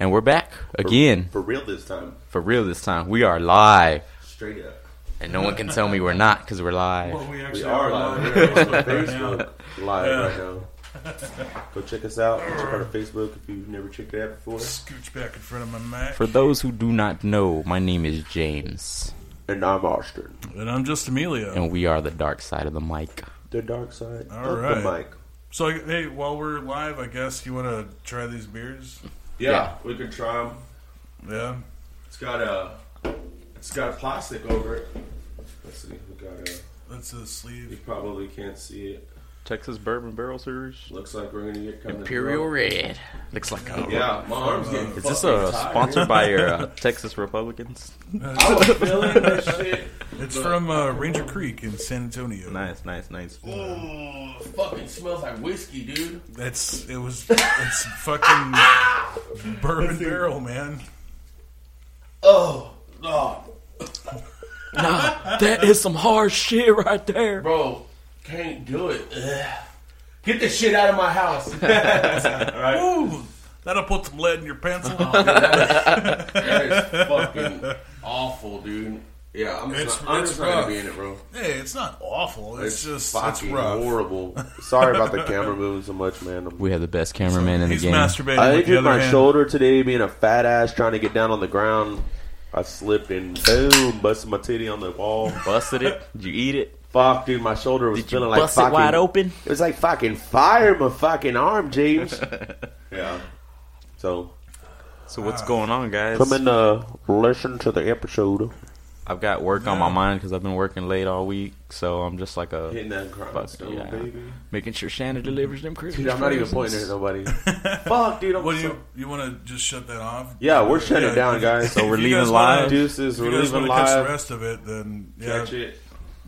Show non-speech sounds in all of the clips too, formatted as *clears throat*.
And we're back again For real this time. for real this time. We are live, Straight up. and no one can tell me we're not because we're live. Well, we We actually are are live. live We're on on Facebook right now. Facebook live right now. *laughs* Go check us out. Check out our Facebook if you've never checked it out before. Scooch back in front of my Mac. For those who do not know, my name is James, And I'm Austin. and I'm just Emilio. and we are the dark side of the mic. The dark side All of right. the mic. So, hey, while we're live, I guess you want to try these beers? Yeah, Yeah. we can try them. Yeah. It's got a, it's got a plastic over it. Let's see. We got a. That's a sleeve. You sleeve. probably can't see it. Texas Bourbon Barrel Series, Looks like we're gonna get kind Imperial of Red. Looks like a. Yeah, my arm's getting. Is this fucking a tired. sponsored by your uh, Texas Republicans? *laughs* I was feeling this shit. It's from uh, Ranger Creek in San Antonio. Nice, nice, nice. Oh, fucking smells like whiskey, dude. That's it was. It's fucking *laughs* bourbon barrel, man. Oh, oh, Nah, that is some hard shit right there. bro, can't do it. Ugh. Get this shit out of my house. *laughs* right? Ooh, that'll put some lead in your pencil. *laughs* That is fucking awful, dude. Yeah, I'm It's- just, not, I'm it's just not gonna be in it, bro. hey, it's not awful. It's, It's, just fucking it's rough. horrible. *laughs* Sorry about the camera moving so much, man. I'm- We have the best cameraman in the He's game. masturbating. I with the injured other my hand. shoulder today, being a fat ass trying to get down on the ground. I slipped and boom, busted my titty on the wall. Busted it. Did you eat it? Fuck, dude, my shoulder was Did you feeling like bust fucking. it wide open? It was like fucking fire in my fucking arm, James. *laughs* yeah. So So what's going on, guys? come and uh, listen to the episode. I've got work on my mind because I've been working late all week, so I'm just like a Hitting that Fuck, yeah. baby. making sure Shannon delivers them Christmas. Dude, I'm not even pointing at nobody. *laughs* Fuck, dude. I'm What do so- you you want to just shut that off? Yeah, we're shutting Yeah, it down, guys. So we're if you leaving guys wanna- live. Deuces, If we're you guys leaving want to catch the live. rest of it, then yeah, Catch it.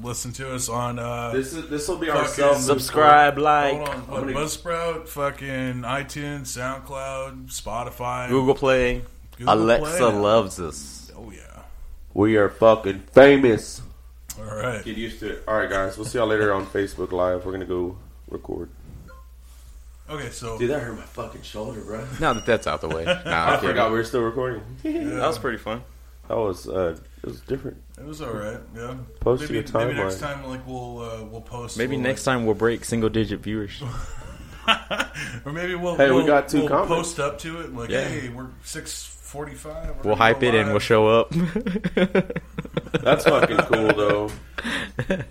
Listen to us on uh, This is this will be our Fucking self Subscribe, like, hold on, what, gonna- Buzzsprout, fucking iTunes, SoundCloud, Spotify, Google Play. Google Alexa Play. loves us. Oh yeah. We are fucking famous. All right. Get used to it. All right, guys. We'll see y'all later on Facebook Live. We're gonna go record. Okay, so Dude, that hurt my fucking shoulder, bro. Now that that's out the way. *laughs* Nah, I I'm forgot we were still recording. *laughs* That was pretty fun. That was uh, it was different. it was all right. Yeah. Post maybe, your maybe next time, like we'll uh, we'll post. Maybe we'll, next time we'll break single digit viewers. *laughs* or maybe we'll. Hey, we we'll, got two we'll comments. Post up to it, like, Yeah. hey, we're six forty-five. We'll hype it and we'll show up. *laughs* That's fucking cool though. *laughs*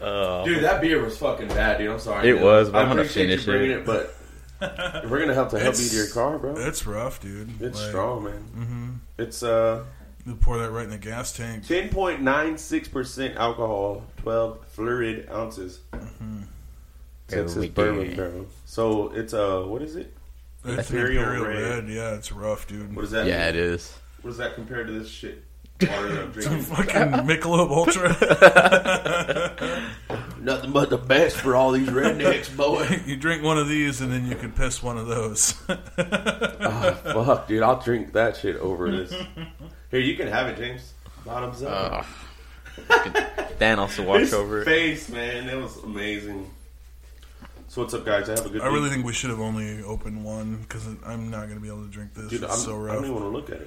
Uh, Dude, that beer was fucking bad, dude. I'm sorry. It man. was, but I I'm gonna appreciate finish you bringing it. it, but *laughs* we're gonna have to help you It's- to your car, bro. It's rough, dude. It's Like, strong, man. Mm-hmm. It's uh You pour that right in the gas tank. ten point nine six percent alcohol, twelve fluid ounces. Texas Oh, yeah. bourbon barrel. So it's uh what is it? It's Imperial Imperial, Red. Red. Yeah, it's rough, dude. What does that yeah, mean? it is. What does that compare to this shit? *laughs* Water that I'm It's drinking. fucking Michelob Ultra. *laughs* Nothing but the best for all these rednecks, boy. *laughs* you drink one of these, and then you can piss one of those. oh, fuck, dude, I'll drink that shit over this. *laughs* Here, you can have it, James. Bottoms up. Uh, Dan also watch His over it. face, man, that was amazing. So what's up, guys? I have a good. I really week. think we should have only opened one because I'm not going to be able to drink this. dude, it's I'm, so I rough. don't even want to look at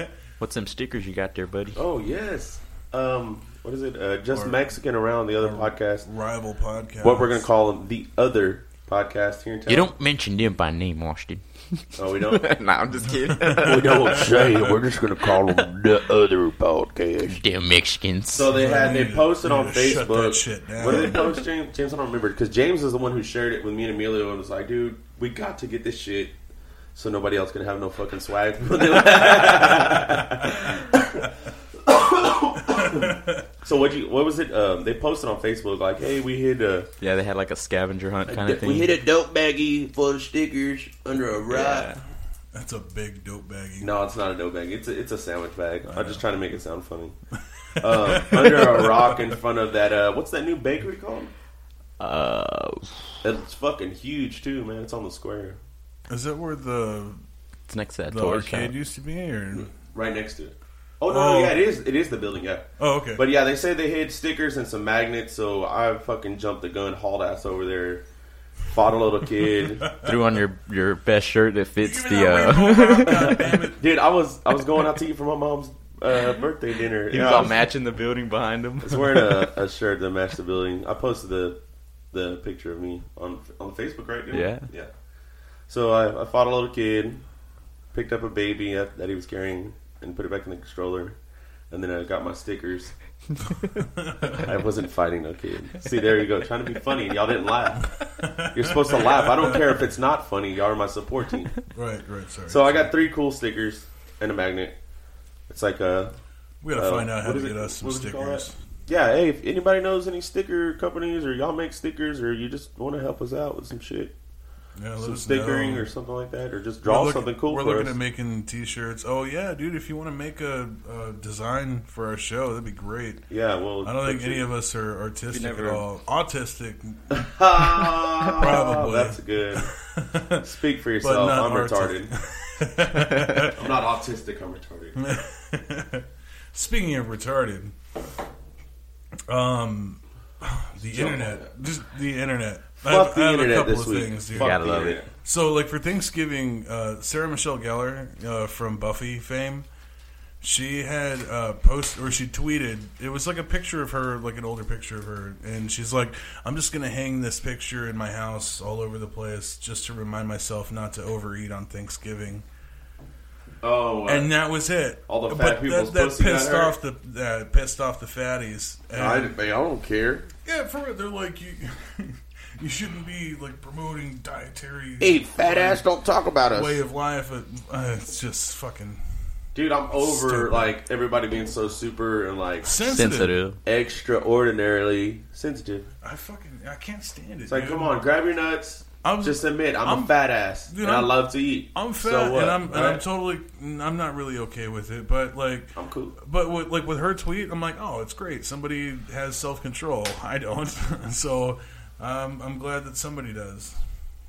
it. *laughs* What's them stickers you got there, buddy? Oh yes. Um, what is it? Uh, just Or- Mexican around the other podcast. Rival podcast. What we're gonna call them? The other podcast here in town. You don't mention them by name, Austin. Oh, we don't. *laughs* nah, I'm just kidding. *laughs* we don't say. it. We're just gonna call them the other podcast. Damn Mexicans. So they had they posted on to shut Facebook. that shit down. What did they post, James? James, I don't remember because James is the one who shared it with me and Emilio and was like, "Dude, we got to get this shit." So nobody else can have no fucking swag. *laughs* so what you what was it? Um, they posted on Facebook like, "Hey, we hit a yeah, they had like a scavenger hunt kind of thing. we hit a dope baggie full of stickers under a rock." Yeah. That's a big dope baggie. No, it's not a dope bag. It's a, it's a sandwich bag. I'm just trying to make it sound funny. *laughs* uh, under a rock in front of that. Uh, what's that new bakery called? Uh, It's fucking huge too, man. It's on the square, Is that where the it's next to that the toy arcade shop. used to be? Or right next to it. Oh no, Oh. yeah, it is. It is the building, yeah. oh, okay. But yeah, they say they hid stickers and some magnets, so I fucking jumped the gun, hauled ass over there, Fought a little kid, *laughs* Threw on your your best shirt that fits the. that uh rainbow *laughs* God dude. I was I was going out to eat for my mom's uh, birthday dinner. He Yeah, was I all was- matching the building behind him. I was wearing a, *laughs* a shirt that matched the building. I posted the the picture of me on on Facebook, right? didn't I? Yeah. yeah. So I, I fought a little kid, picked up a baby that, that he was carrying, and put it back in the stroller, and then I got my stickers. *laughs* I wasn't fighting no kid. See, there you go, trying to be funny, and y'all didn't laugh. You're supposed to laugh. I don't care if it's not funny. Y'all are my support team. Right, right, sorry. So I got three cool stickers and a magnet. It's like a we gotta uh, find out how to get it- us some what is it called? stickers. Yeah, hey, if anybody knows any sticker companies or y'all make stickers or you just want to help us out with some shit, Yeah, some stickering know. or something like that, or just draw looking- something cool We're for looking us. at making T-shirts. Oh yeah, dude! If you want to make a, a design for our show, that'd be great. yeah, well, I don't think any of us are artistic never- at all. Autistic, *laughs* Probably. That's good. *laughs* Speak for yourself. I'm artistic. retarded. *laughs* I'm not autistic. I'm retarded. Speaking of retarded, um, the Jump internet, just the internet. I Fuck have, the I have internet a couple this of week. things, dude. Fuck Gotta the love it. So, like for Thanksgiving, uh, Sarah Michelle Gellar uh, from Buffy fame, she had uh, post or she tweeted. It was like a picture of her, like an older picture of her, and she's like, "I'm just gonna hang this picture in my house all over the place just to remind myself not to overeat on Thanksgiving." Oh, uh, And that was it. All the fat but people's that, that pissed off the uh, pissed off the fatties. And- I, I don't care. yeah, for real, they're like you. *laughs* You shouldn't be like promoting dietary Hey, fat ass, don't talk about us. way of life. Uh, it's just fucking Dude, I'm over Stupid. like everybody being so super and like sensitive. Sensitive. extraordinarily sensitive. I fucking I can't stand it. It's like, dude. come on, grab your nuts. I'm Just admit I'm, I'm- a fat ass Dude, and i I'm- love to eat. I'm fat So what, and I'm and I'm totally I'm not really okay with it. But like, I'm cool. but with, like with her tweet, I'm like, oh, it's great. Somebody has self control. I don't. *laughs* so um, I'm glad that somebody does.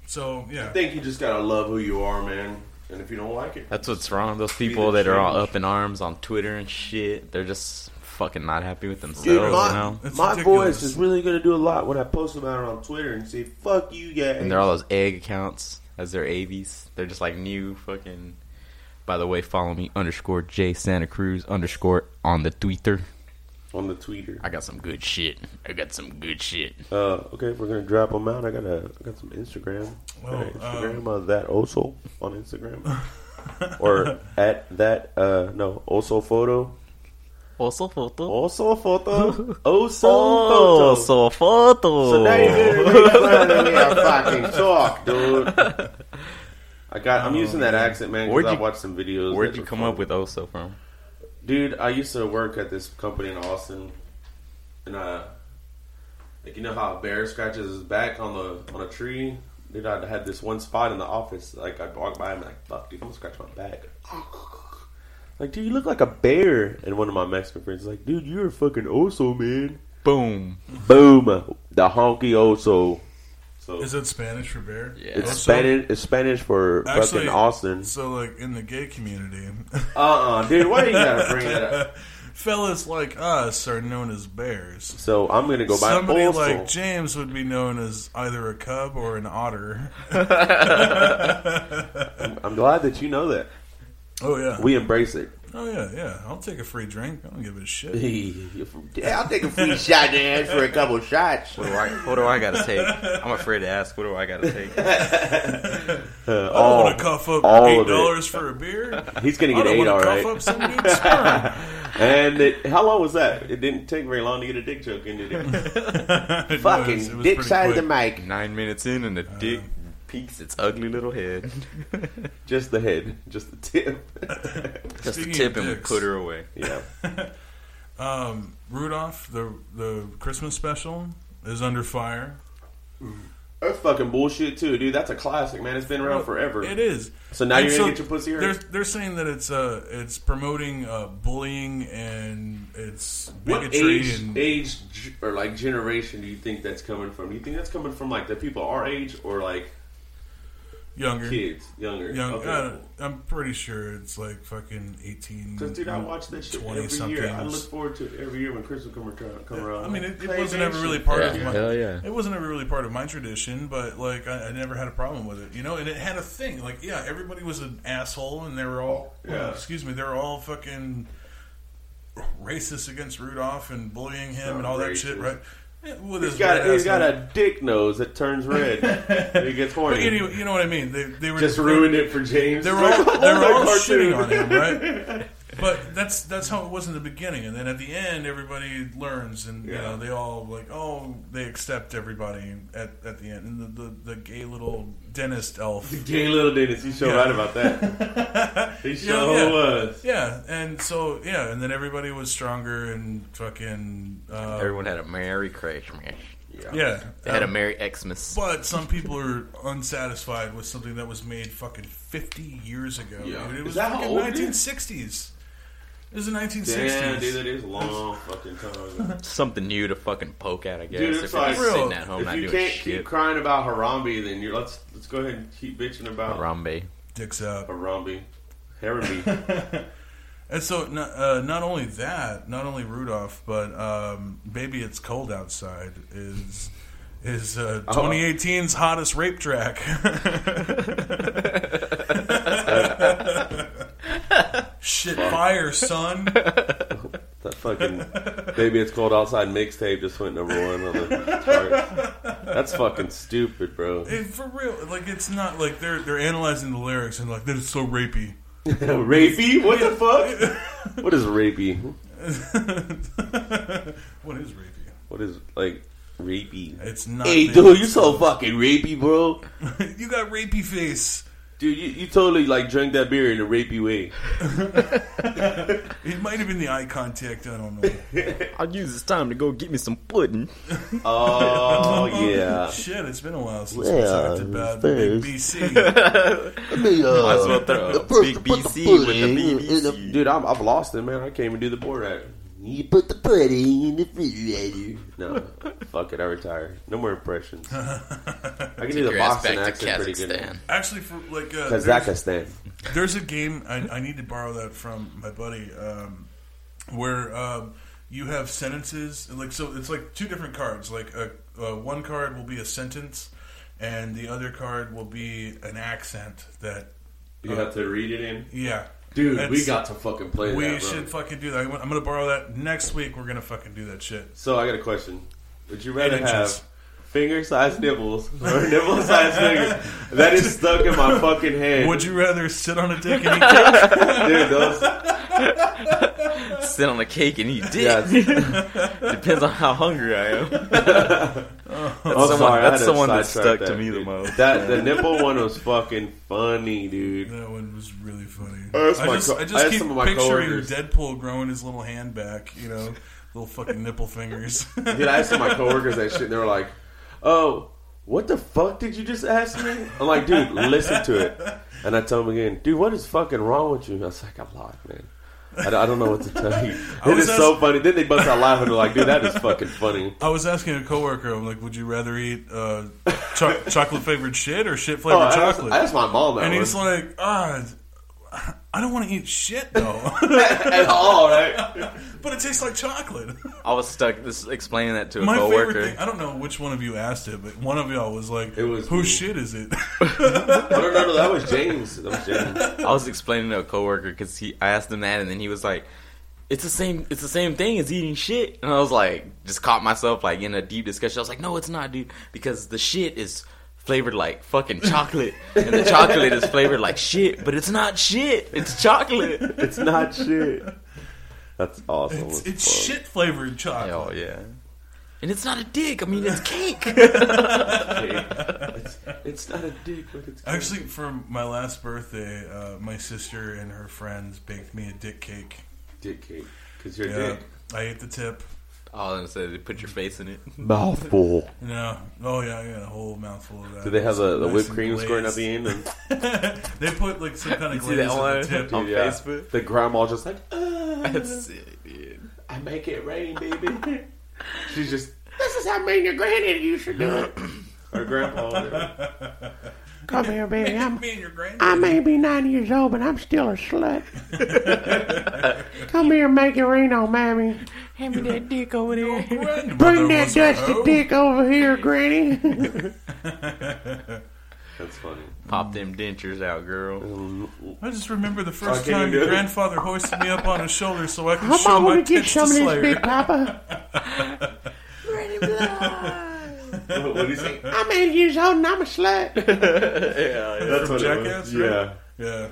So yeah, I think you just gotta love who you are, man. And if you don't like it, That's what's wrong. Those people the that are all up in arms on Twitter and shit, they're just fucking not happy with themselves. Dude, you my, know, my ridiculous. voice is really gonna do a lot when I post about it on Twitter and say "fuck you guys." and they're all those egg accounts as their AVs. They're just like new fucking. By the way, follow me underscore J Santa Cruz underscore on the Twitter. On the Twitter. I got some good shit. I got some good shit. Uh, okay, we're gonna drop them out. I got a, I got some Instagram. Well, Got Instagram um, uh, that also on Instagram, *laughs* or at that uh no also photo Also photo. also photo *laughs* also Oh, photo. so photo. So now you're gonna make fun of me. Fucking talk, dude. *laughs* I got. I'm using that accent, man. Where'd Because I you- watched some videos. Where'd you come fun. up with Oso from? Dude, I used to work at this company in Austin, and uh, like you know how a bear scratches his back on the on a tree. Dude, I had this one spot in the office. Like I'd walk by him, like, "Fuck, dude, I'm gonna scratch my back." Like, dude, you look like a bear. And one of my Mexican friends is like, "Dude, you're a fucking oso, man." Boom. Boom, the honky oso. So is it Spanish for bear? Yeah. it's Also- Spanish. It's Spanish for Actually- fucking Austin. So like in the gay community, Uh, uh dude, why you gotta bring that up? *laughs* fellas like us are known as bears. So I'm gonna go by Somebody oso. like James would be known as either a cub or an otter. *laughs* I'm glad that you know that. Oh yeah. We embrace it. Oh yeah, yeah. I'll take a free drink. I don't give a shit. *laughs* yeah, I'll take a free shot in the ass for a couple shots. What do I? What do I gotta take? I'm afraid to ask. What do I gotta take? Uh, *laughs* I all- don't want to cuff up all eight dollars for a beer. He's gonna get eight, want all to right. cuff up somebody's sperm. *laughs* And it, how long was that? It didn't take very long to get a dick joke into it. It was- Fucking it was dick pretty side of the mic. Nine minutes in, and the dick peeks its ugly little head. *laughs* Just the head, just the tip. *laughs* Just Speaking the tip, of and we dicks. put her away. yeah. *laughs* Um, Rudolph, the the Christmas special is under fire. That's fucking bullshit too, dude. That's a classic, man. It's been around forever. It is. So now And you're gonna get your pussy hurt? They're they're saying that it's uh it's promoting uh bullying and it's What bigotry age, and age g- or like generation do you think that's coming from? Do you think that's coming from like the people our age or like Younger. kids, younger. Young. Okay, uh, cool. I'm pretty sure it's like fucking 18. Cause dude, I watch that shit 20 every year. I look forward to it every year when Christmas come around. Come around. I mean, it, it wasn't ever really part Yeah, of my. hell yeah. It wasn't ever really part of my tradition, but like I, I never had a problem with it, you know. And it had a thing, like yeah, everybody was an asshole, and they were all, Yeah. excuse me, they were all fucking racist against Rudolph and bullying him Not and all that shit, right? With He's got he's got a dick nose that turns red. *laughs* he gets horny. you know, you know what I mean? They they were Just ruined it for James. They were all, they were *laughs* all shitting on him, right? *laughs* but that's that's how it was in the beginning, and then at the end, everybody learns, and you know they all like oh they accept everybody at, at the end, and the, the, the gay little dentist elf, the gay little dentist, he's so yeah. right about that, *laughs* he so yeah, yeah, was, yeah, and so yeah, and then everybody was stronger and fucking uh, everyone had a merry Christmas. Yeah. yeah. They had um, a Merry Xmas. But some people are unsatisfied with something that was made fucking 50 years ago. Yeah. It was Is that old 1960s. This is 1960s. Damn, dude, that is long fucking time. *laughs* Something new to fucking poke at, I guess. Dude, if you're like, sitting at home, if you can't shit. keep crying about Harambe, then you're let's let's go ahead and keep bitching about Harambe. Dicks up. Harambe, Harambe. *laughs* and so, uh, not only that, not only Rudolph, but um, "Baby It's Cold Outside" is is uh, 2018's hottest rape track. *laughs* Shit, fire, son! *laughs* that fucking baby, it's cold outside mixtape just went number one on the. That's fucking stupid, bro. And for real, like it's not like they're they're analyzing the lyrics and like that is so rapey. *laughs* rapey? What the fuck? *laughs* What is rapey? what is rapey? What is like rapey? It's not. Hey, dude, you so fucking rapey, bro. you got rapey face. Dude, you, you totally like drank that beer in a rapey way. It might have been the eye contact. I don't know. *laughs* I'll use this time to go get me some pudding. Oh *laughs* yeah. Shit, it's been a while since we Yeah, talked about the big BC. *laughs* Uh, might as well throw a big BC with the BBC. Dude, I'm, I've lost it, man. I can't even do the board right. You put the pudding in the refrigerator. No, fuck it. I retire. No more impressions. *laughs* I can do the your ass Boston back to accent pretty good. Kazakhstan. Actually, for like uh, there's, Kazakhstan. there's a game I, I need to borrow that from my buddy, um, where um, you have sentences like so. It's like two different cards. Like a, uh, one card will be a sentence, and the other card will be an accent that. You have to read it in. Yeah, Dude, we got to fucking play we that, should fucking do that. I'm gonna borrow that next week. We're gonna fucking do that shit. So I got a question. Would you rather Eight inches. have finger-sized nipples *laughs* or nipple-sized fingers? That is stuck in my fucking head. Would you rather sit on a dick and eat cake? *laughs* Dude, those. Sit on a cake and eat dick. Yes. *laughs* Depends on how hungry I am. I'm someone- sorry, I that's had to the one that sidetrack stuck to that, me the dude. most. That the nipple one was fucking funny, dude. That one was really funny. Oh, that's I my just, co- I I just had keep some of my picturing coworkers. Deadpool growing his little hand back, you know, little fucking nipple fingers. Dude, I asked my coworkers that shit, and they were like, "Oh, what the fuck did you just ask me?" I'm like, "Dude, listen to it." And I tell him again, "Dude, what is fucking wrong with you?" I was like, "I'm locked, man." I, I don't know what to tell you. *laughs* It is is so funny. Then they bust out laughing. They're like, "Dude, that is fucking funny." I was asking a coworker, I'm like, would you rather eat uh, cho- chocolate flavored shit or shit Oh, flavored I, asked, chocolate? I asked my mom that and one. he's like, ah, *sighs* I don't want to eat shit though, *laughs* at all, right? *laughs* but it tastes like chocolate. *laughs* I was stuck this, explaining that to a My favorite coworker. thing, I don't know which one of you asked it, but one of y'all was like, It was whose me. shit is it? No, no, no, that was James. That was James. I was explaining to a coworker because he I asked him that and then he was like, "It's the same. It's the same thing as eating shit." And I was like, just caught myself like in a deep discussion. I was like, "No, it's not, dude, because the shit is." Flavored like fucking chocolate, and the chocolate is flavored like shit, but it's not shit. It's chocolate. It's not shit. That's awesome. it's it's shit flavored chocolate. Hell yeah, and it's not a dick. I mean, it's cake. *laughs* It's, it's not a dick, but it's Actually, for my last birthday, uh, my sister and her friends baked me a dick cake. dick cake because you're a Yeah, dick. I ate the tip. All of a sudden, they put your face in it. *laughs* Mouthful. No, oh yeah, I got a whole mouthful of that. Do they have the, the Nice whipped cream squirting at the end? And *laughs* they put like some kind of see glaze that on the tip. *laughs* on Yeah. Facebook? the grandma just like, "Uh, That's it, dude. I make it rain, baby. She's just, this is how me and your granddaddy used to do it. Or grandpa. whatever. Come here, baby. I'm, Me and your granddad. I may be 90 years old, but I'm still a slut. Come here, make it rain on mammy. Hand me that dick over there. Bring that dusty dick over here, Granny. *laughs* That's funny. Pop them dentures out, girl. I just remember the first Okay, time you your do. grandfather hoisted me up on his shoulder so I could Come show on, my we get tits some to of this Slayer. big papa. what do you say? I'm 80 years old and I'm a slut. *laughs* yeah, yeah. That's From what it Jackass, was. right? Yeah. Yeah.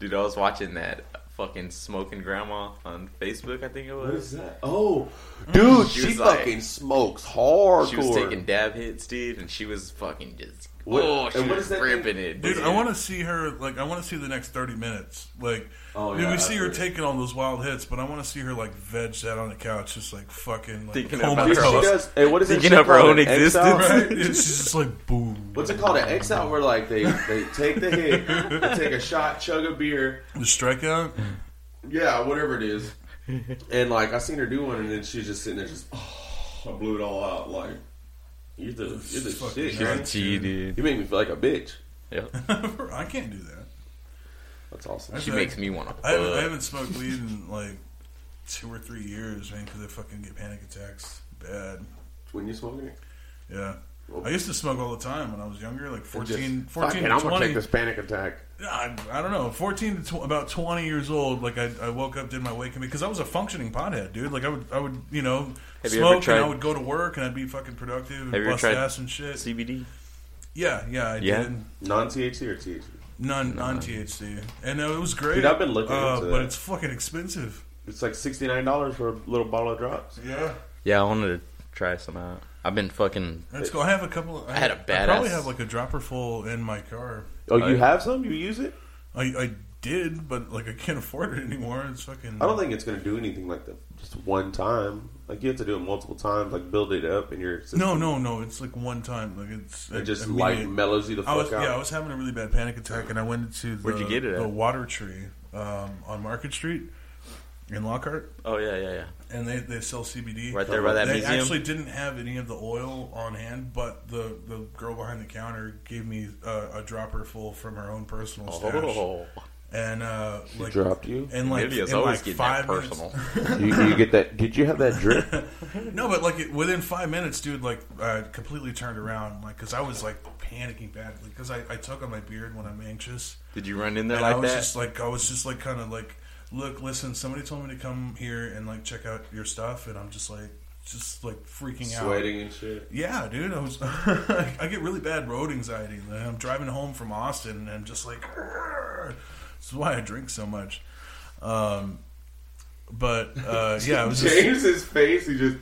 Dude, I was watching that fucking smoking grandma on Facebook. I think it was. is that? Oh, mm. dude, She she, was like- fucking smokes hardcore. She was taking dab hits, dude, and she was fucking just. What- oh, she and was is that ripping it, Dude, I want to see her. Like, I want to see the next thirty minutes. Like, Oh, dude, yeah, we see her after. taking all those wild hits, but I want to see her like veg out on the couch, just like fucking like Thinking comatose. about her she own- does. Hey, what is it? Thinking shit of her own An X out? existence. Right? Yeah, *laughs* She's just like boom. What's it called? An X out where like they they take the hit, they take a shot, chug a beer, The strikeout. yeah, whatever it is, and like I seen her do one, and then she's just sitting there, just oh, *sighs* I blew it all out. Like you're the you're the Fucking shit, nuts. man. Dude. You make me feel like a bitch. Yep. *laughs* I can't do that. That's awesome. She I- makes me want to. I haven't, I haven't smoked weed in like two or three years, man, because I fucking get panic attacks bad. When you smoking it, Yeah. I used to smoke all the time when I was younger, like 14, 14 Fuck it, to I'm 20. gonna take this panic attack. I, I don't know, 14 to tw- about 20 years old. Like I, I woke up, did my wake because I was a functioning pothead, dude. Like I would, I would, you know, Have you ever smoke and I would go to work and I'd be fucking productive and Have bust tried ass and shit. CBD. yeah, yeah, I Yeah? did. Non THC or THC? None, non THC, and uh, it was great. Dude, I've been looking uh, into but that. it's fucking expensive. It's like sixty nine dollars for a little bottle of drops. Yeah, Yeah, I wanted to try some out. I've been fucking. let's go. I have a couple. Of, I had a I probably have like a dropper full in my car. Oh, you yeah. have some? You use it? I, I did, but like I can't *laughs* afford it anymore. It's fucking. I don't think it's gonna do anything like that. Just one time. Like you have to do it multiple times. Like build it up in your. System. No, no, no. It's like one time. Like it's It just immediate. like mellows you the I fuck was out. yeah, I was having a really bad panic attack, and I went to the, Where'd you get it at? the Water Tree um, on Market Street in Lockhart, Oh yeah, yeah, yeah. And they, they sell CBD. Right there by that they museum. actually didn't have any of the oil on hand, but the, the girl behind the counter gave me uh, a dropper full from her own personal stash, Oh, and uh, like dropped you? and like Lydia's in always like getting five that minutes- personal. *laughs* you, you get that? Did you have that drip? *laughs* No, but like it, within five minutes, dude, like I completely turned around, like because I was like panicking badly because I, I took on my beard when I'm anxious. Did you run in there And I was that? just like, I was just like, kind of like, look, listen, somebody told me to come here and like check out your stuff, and I'm just like, just like freaking out. Sweating and shit. Yeah, dude, I was. *laughs* I get really bad road anxiety. Like, I'm driving home from Austin and I'm just like, this is why I drink so much. Um, but uh, yeah, it was just. *laughs* James's face. He just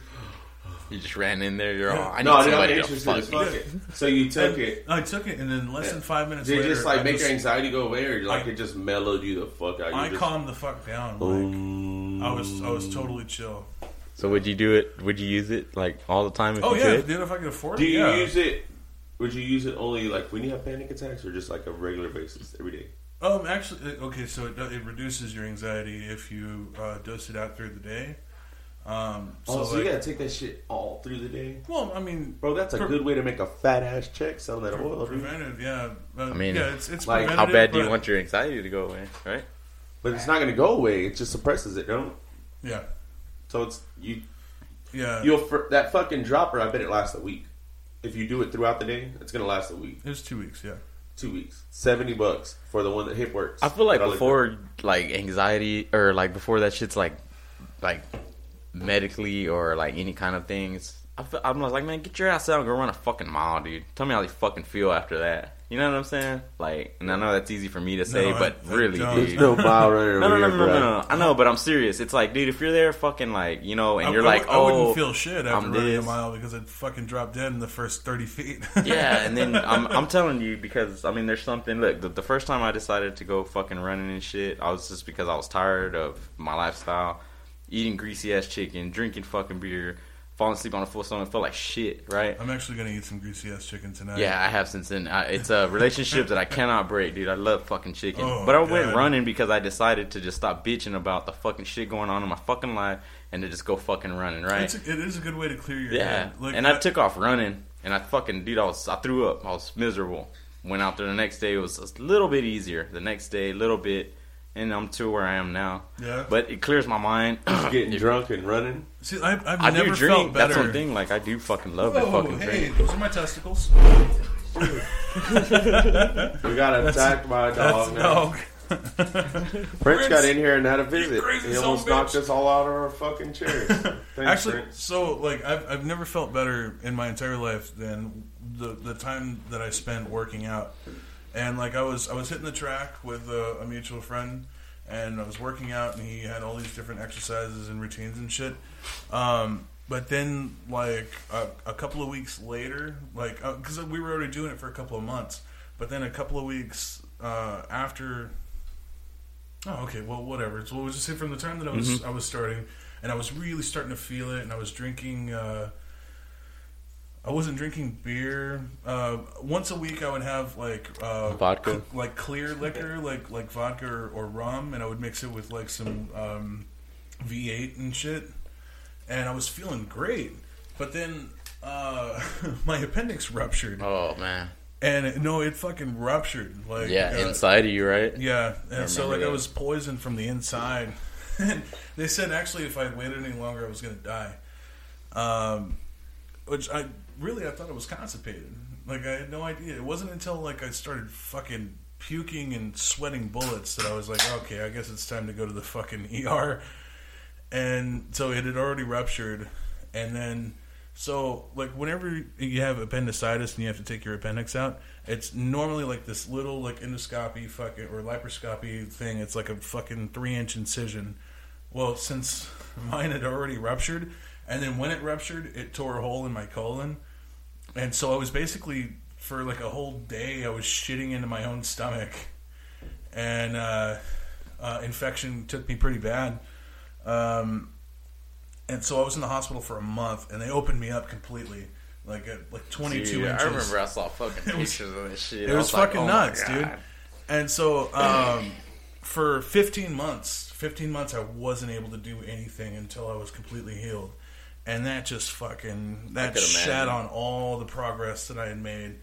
you just ran in there. You're all. I need no, dude, I'm somebody to interested fuck as me. fuck *laughs* it. So you took it. I took it, and then less than five minutes Did it later, just like I make just- your anxiety go away, or like I- it just mellowed you the fuck out? You I just, calmed the fuck down. Like Boom. I was, I was totally chill. So would you do it? Would you use it like all the time if Oh you yeah, could? dude, if I could afford Do it, you yeah. use it? Would you use it only like when you have panic attacks, or just like a regular basis every day? Um, actually, uh, okay, so it, do- it reduces your anxiety if you uh, dose it out through the day. Um, so, oh, so like, you gotta take that shit all through the day, well, I mean, bro. That's a Pre- good way to make a fat ass check selling that pre- oil, dude. preventive, yeah. Uh, I mean, yeah, it's it's like, how How preventative, bad do you want your anxiety to go away? Right? But it's not gonna go away. It just suppresses it, don't? Yeah, So it's you. yeah. You'll fir- that fucking dropper. I bet it lasts a week. If you do it throughout the day, it's gonna last a week, It's two weeks. Yeah. two weeks, seventy bucks for the one that hip works. I feel like That I looked before like anxiety or like before that shit's like like medically or like any kind of things. I feel, I'm like, man, get your ass out and go run a fucking mile, dude. Tell me how you fucking feel after that. You know what I'm saying? Like, and I know that's easy for me to say, No, but I really, dude. no mile runner. No, no, over no, no, no, no. I know, but I'm serious. It's like, dude, if you're there, fucking like, you know, and I- you're I like, I oh, wouldn't feel shit after I'm running a mile because I'd fucking dropped dead in the first thirty feet. *laughs* yeah, and then *laughs* I'm I'm telling you because I mean there's something. Look, the, the first time I decided to go fucking running and shit, I was just because I was tired of my lifestyle, eating greasy ass chicken, drinking fucking beer, falling asleep on a full stomach, felt like shit, right? I'm actually gonna eat some greasy ass chicken tonight. Yeah, I have since then. I, it's a relationship that I cannot break, dude. I love fucking chicken, Oh, but I went God. running because I decided to just stop bitching about the fucking shit going on in my fucking life and to just go fucking running, right? It's a, it is a good way to clear your Yeah, head. Like, and I took off running, and I fucking dude, I was I threw up. I was miserable. went out there the next day. It was a little bit easier. The next day, a little bit, and I'm to where I am now. Yeah. But it clears my mind. Getting *clears throat* drunk and running. See, I, I've I never do drink. felt better. That's one thing. Like I do fucking love to Whoa, fucking hey, drink. those are my testicles. *laughs* We got attacked by a That's dog. now. dog. *laughs* French got in here and had a visit. He almost knocked bitch. us all out of our fucking chairs. *laughs* Thanks, Actually, French. so like I've I've never felt better in my entire life than the the time that I spent working out, and like I was I was hitting the track with a, a mutual friend, and I was working out, and he had all these different exercises and routines and shit. Um, but then like a, a couple of weeks later, like because we were already doing it for a couple of months, but then a couple of weeks uh, after Oh, okay. Well, whatever. So we'll just say from the time that I was I was starting, and I was really starting to feel it, and I was drinking. Uh, I wasn't drinking beer. Uh, once a week, I would have like uh, Vodka? cl- like clear liquor, like like vodka or, or rum, and I would mix it with like some um, V8 and shit. And I was feeling great, but then uh, *laughs* my appendix ruptured, Oh man. and no, it fucking ruptured. Like Yeah, uh, inside of you, right? yeah, and so like I was poisoned from the inside. and *laughs* they said actually if I waited any longer I was going to die. Um, which I really I thought I was constipated. Like I had no idea. It wasn't until like I started fucking puking and sweating bullets that I was like, okay, I guess it's time to go to the fucking *laughs* ER. And so it had already ruptured, and then so like whenever you have appendicitis and you have to take your appendix out, it's normally like this little like endoscopy fucking or laparoscopy thing. It's like a fucking three inch incision. Well, since *laughs* mine had already ruptured, and then when it ruptured, it tore a hole in my colon, and so I was basically for like a whole day I was shitting into my own stomach, and uh, uh, infection took me pretty bad. Um, and so I was in the hospital for a month, and they opened me up completely, like at like 22 Dude, inches. I remember I saw fucking *laughs* was- pictures of this shit. It was, like, fucking oh nuts, dude. And so, um, for 15 months, 15 months, I wasn't able to do anything until I was completely healed. And that just fucking, that shat on all the progress that I had made.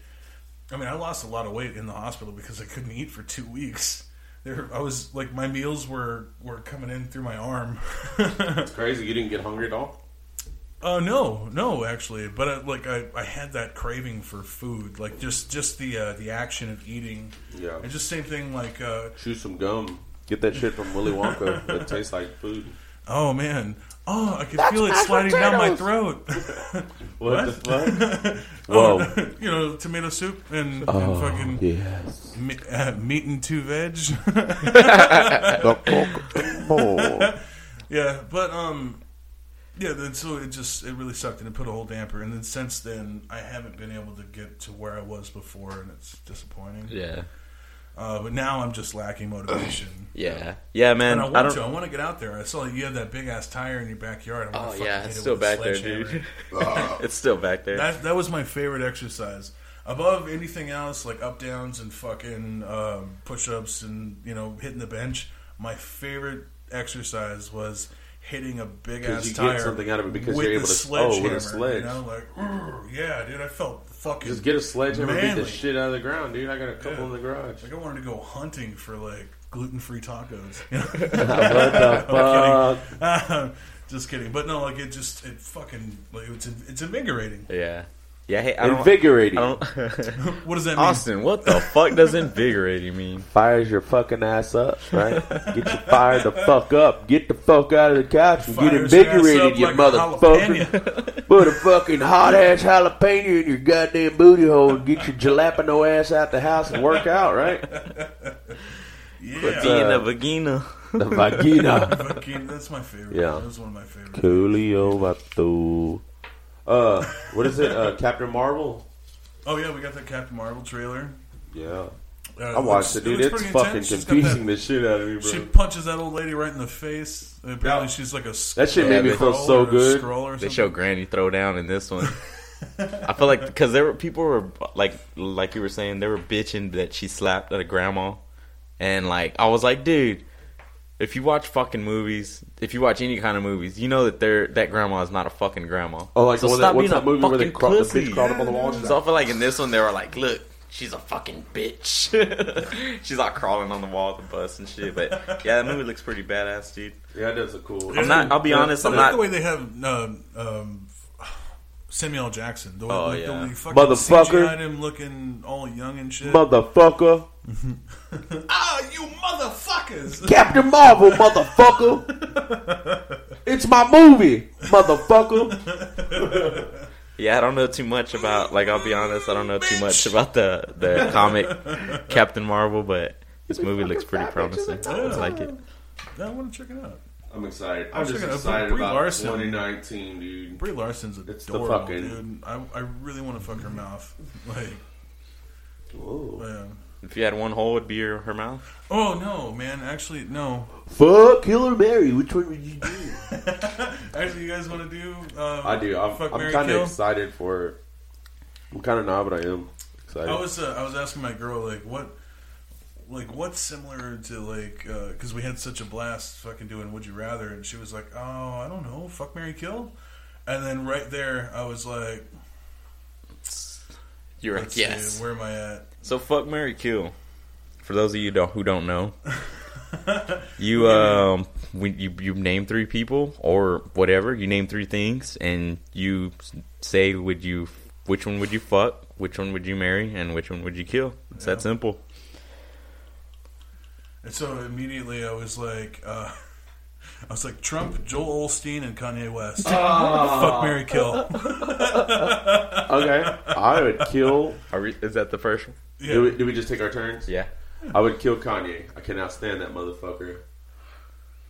I mean, I lost a lot of weight in the hospital because I couldn't eat for two weeks. There, I was like, my meals were, were coming in through my arm. *laughs* It's crazy. You didn't get hungry at all? Uh, no, no, actually, but uh, like I, I had that craving for food, like just just the uh, the action of eating, Yeah. and just same thing like uh, Chew some gum. Get that shit from Willy Wonka that tastes like food. oh man, oh I could feel it sliding down my throat. *laughs* What, What? the fuck? *laughs* oh, Whoa. you know, tomato soup and, Oh, and fucking yes. me, uh, meat and two veg. *laughs* Oh. yeah, but um, yeah. Then so it just it really sucked and it put a whole damper. And then since then, I haven't been able to get to where I was before, and it's disappointing. Yeah, Uh, but now I'm just lacking motivation. *sighs* yeah, yeah, man. and I I, want don't. to. I want to get out there. I saw you have that big ass tire in your backyard. I wanna Oh fucking yeah, it's it still with a back there, dude. *laughs* *laughs* it's still back there. That that was my favorite exercise. Above anything else, like up downs and fucking um, push ups and you know hitting the bench, my favorite exercise was hitting a big ass you get tire something out of it because you're able the to- oh, with a sledgehammer, sledge. You know, like yeah, dude, I felt fucking Just get a sledgehammer and beat the shit out of the ground, dude. I got a couple Yeah. in the garage. Like I wanted to go hunting for like gluten free tacos. You *laughs* know? *laughs* what the *laughs* fuck? just kidding, but no, like it just it fucking like it's it's invigorating. yeah, yeah. Hey, I don't. Invigorating. I don't. *laughs* What does that mean? Austin, what the fuck does invigorating mean? Fires your fucking ass up, right? Get you fired the fuck up. Get the fuck out of the couch and get Fires your invigorated, you like motherfucker. Put a fucking hot ass jalapeno in your goddamn booty hole and get your jalapeno ass out the house and work out, right? yeah, Being uh, a vagina. The vagina. Fucking- that's my favorite. Yeah. that was one of my favorites. Coolio Vato. Uh, what is it? Uh, Captain Marvel? Oh yeah, we got that Captain Marvel trailer. Yeah. Uh, I watched looks- it, dude. looks It's fucking intense. She's confusing that- the shit out of me, bro. She punches that old lady right in the face. And apparently, Yeah. she's like a That shit made me feel so good. They show Granny throw down in this one. *laughs* I feel like because there were people were like like you were saying they were bitching that she slapped at a grandma, and like I was like, dude, if you watch fucking movies, if you watch any kind of movies, you know that they're that grandma is not a fucking grandma. Oh, like so the one stop that, what's being that movie where they fucking cro- the pussy. bitch crawled up on the wall? So I feel like in this one they were like, look, she's a fucking bitch. *laughs* she's like crawling on the wall of the bus and shit. But yeah, that movie looks pretty badass, dude. Yeah, that's a cool. I'm not. I'll be honest. I I'm not. the way they have uh, um, Samuel L. Jackson. The way, Oh, like, yeah. the way fucking Motherfucker. CGI'd him looking all young and shit. Motherfucker. *laughs* ah, you motherfuckers! *laughs* Captain Marvel, motherfucker. it's my movie, motherfucker. *laughs* Yeah, I don't know too much about. Like, I'll be honest. I don't know too much about the the comic Captain Marvel, but this movie looks pretty promising. I like it. Yeah, I want to check it out. I'm excited. I'm I'm just checking out excited Brie about Larson. 2019, dude. Brie Larson's It's the adorable, fucking- dude. I, I really want to fuck her mouth. Like, Whoa. man. If you had one hole, it'd be your, her mouth. Oh no, man! Actually, no. Fuck, kill or marry. Which one would you do? *laughs* Actually, you guys want to do? Um, I do. I'm, Fuck, I'm kind of excited for it. I'm kind of not, but I am excited. I was uh, I was asking my girl like what like what's similar to like because we had such a blast fucking doing Would You Rather and she was like oh I don't know fuck marry Kill and then right there I was like You're let's like, yes. see, where am I at So fuck marry Kill. For those of you don't, who don't know, *laughs* you um when you you name three people or whatever, you name three things and you say would you which one would you fuck, which one would you marry, and which one would you kill. It's Yeah. that simple. and so immediately I was like uh, *laughs* I was like Trump Joel Osteen and Kanye West ah. fuck marry Kill *laughs* okay. I would kill. Are we, is that the first one? yeah Do, we, do we just take our turns? Yeah. I would kill Kanye. I cannot stand that motherfucker.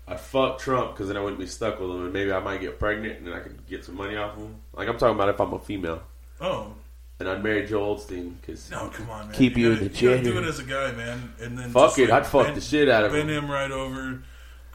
I'd fuck Trump because then I wouldn't be stuck with him, and maybe I might get pregnant, and then I could get some money off him. Like I'm talking about if I'm a female, oh and I'd marry Joel Osteen because no come on man Keep you in gotta, the you gotta chair. do it as a guy man and then fuck just, it, like, I'd fuck bend- the shit out of bend him. him right over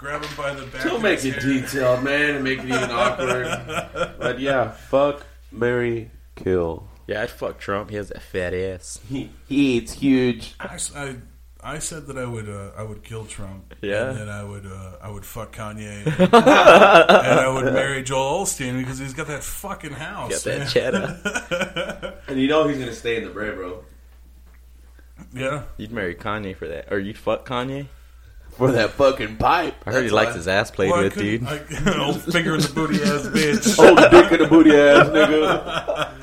grab him by the back Don't of make his it hair. detailed, man, and make it even awkward. *laughs* But yeah, fuck, marry, kill. Yeah, I'd fuck Trump. He has a fat ass. He, he eats huge. I, I, I said that I would uh, I would kill Trump. Yeah. and then I would uh, I would fuck Kanye, *laughs* and I would marry Joel Osteen because he's got that fucking house. Got that cheddar. *laughs* And you know he's gonna stay in the bread, bro. Yeah, You'd marry Kanye for that, or you'd fuck Kanye. For that fucking pipe. I heard he likes why. his ass played with, dude. I, old finger in the booty ass bitch. *laughs* Old dick in the booty ass nigga.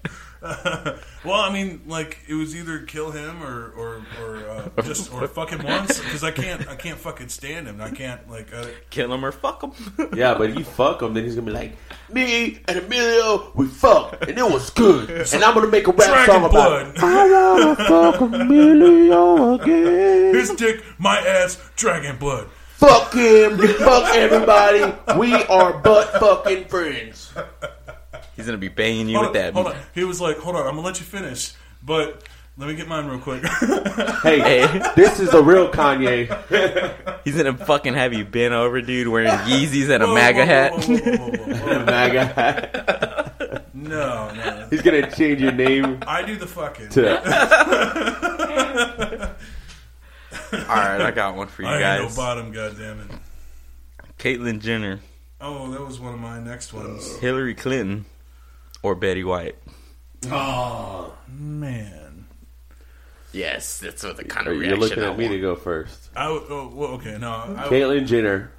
*laughs* *laughs* well, I mean, like it was either kill him or or, or uh, just or *laughs* fuck him once because I can't I can't fucking stand him. I can't like uh, Kill him or fuck him. *laughs* Yeah, but if you fuck him, then he's gonna be like, Me and Emilio, we fucked, and it was good. And I'm gonna make a rap Dragon song about blood. it. I wanna fuck Emilio again. his dick, my ass, dragon blood. Fuck him, fuck everybody. We are butt fucking friends. He's gonna be banging you Hold with on, that. hold on. He was like, "Hold on, I'm gonna let you finish, but let me get mine real quick." "Hey, *laughs* Hey, this is the real Kanye." *laughs* he's gonna fucking have you bent over, dude, wearing Yeezys and a Whoa, MAGA whoa, hat. whoa, whoa, whoa, whoa, whoa. MAGA hat. No, no. He's gonna change your name I do the fucking. to. *laughs* All right, I got one for you I ain't no guys. bottom, goddammit. Caitlyn Jenner, Oh, that was one of my next ones. Hillary Clinton, or Betty White. Oh, Man, Yes, that's what the kind of reaction you're looking I at me to want. go first. I w- oh, well, okay, no, I, Caitlyn Jenner,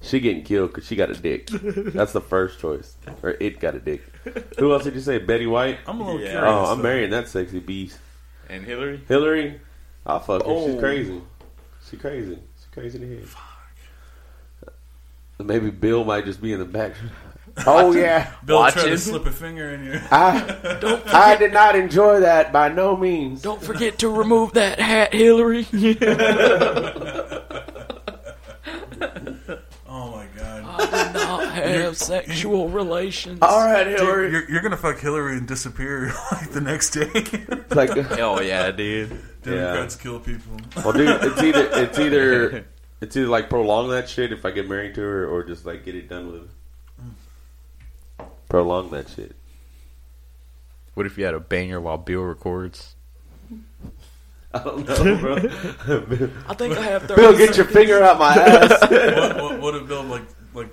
she getting killed because she got a dick. That's the first choice, or it got a dick. Who else did you say? Betty White. I'm a little Yeah. curious. Oh, I'm though. marrying that sexy beast. And Hillary? Hillary, I'll fuck her. She's Oh. crazy. She crazy. She crazy in the head. Maybe Bill might just be in the back. Oh yeah, Bill tried to slip a finger in your. I *laughs* I did not enjoy that by no means. Don't forget to remove that hat, Hillary. *laughs* *laughs* Oh my god. I did not have sexual relations. All right, Dude, Hillary. you're, you're gonna fuck Hillary and disappear like the next day. Like, Hell yeah, dude. Democrats kill people. well, dude, it's either it's either it's either like prolong that shit if I get married to her, or just like get it done with. Prolong that shit. What if you had a banger while Bill records? *laughs* I don't know, bro. I think I have Bill, get your finger out my *laughs* ass. what, what, what if Bill like like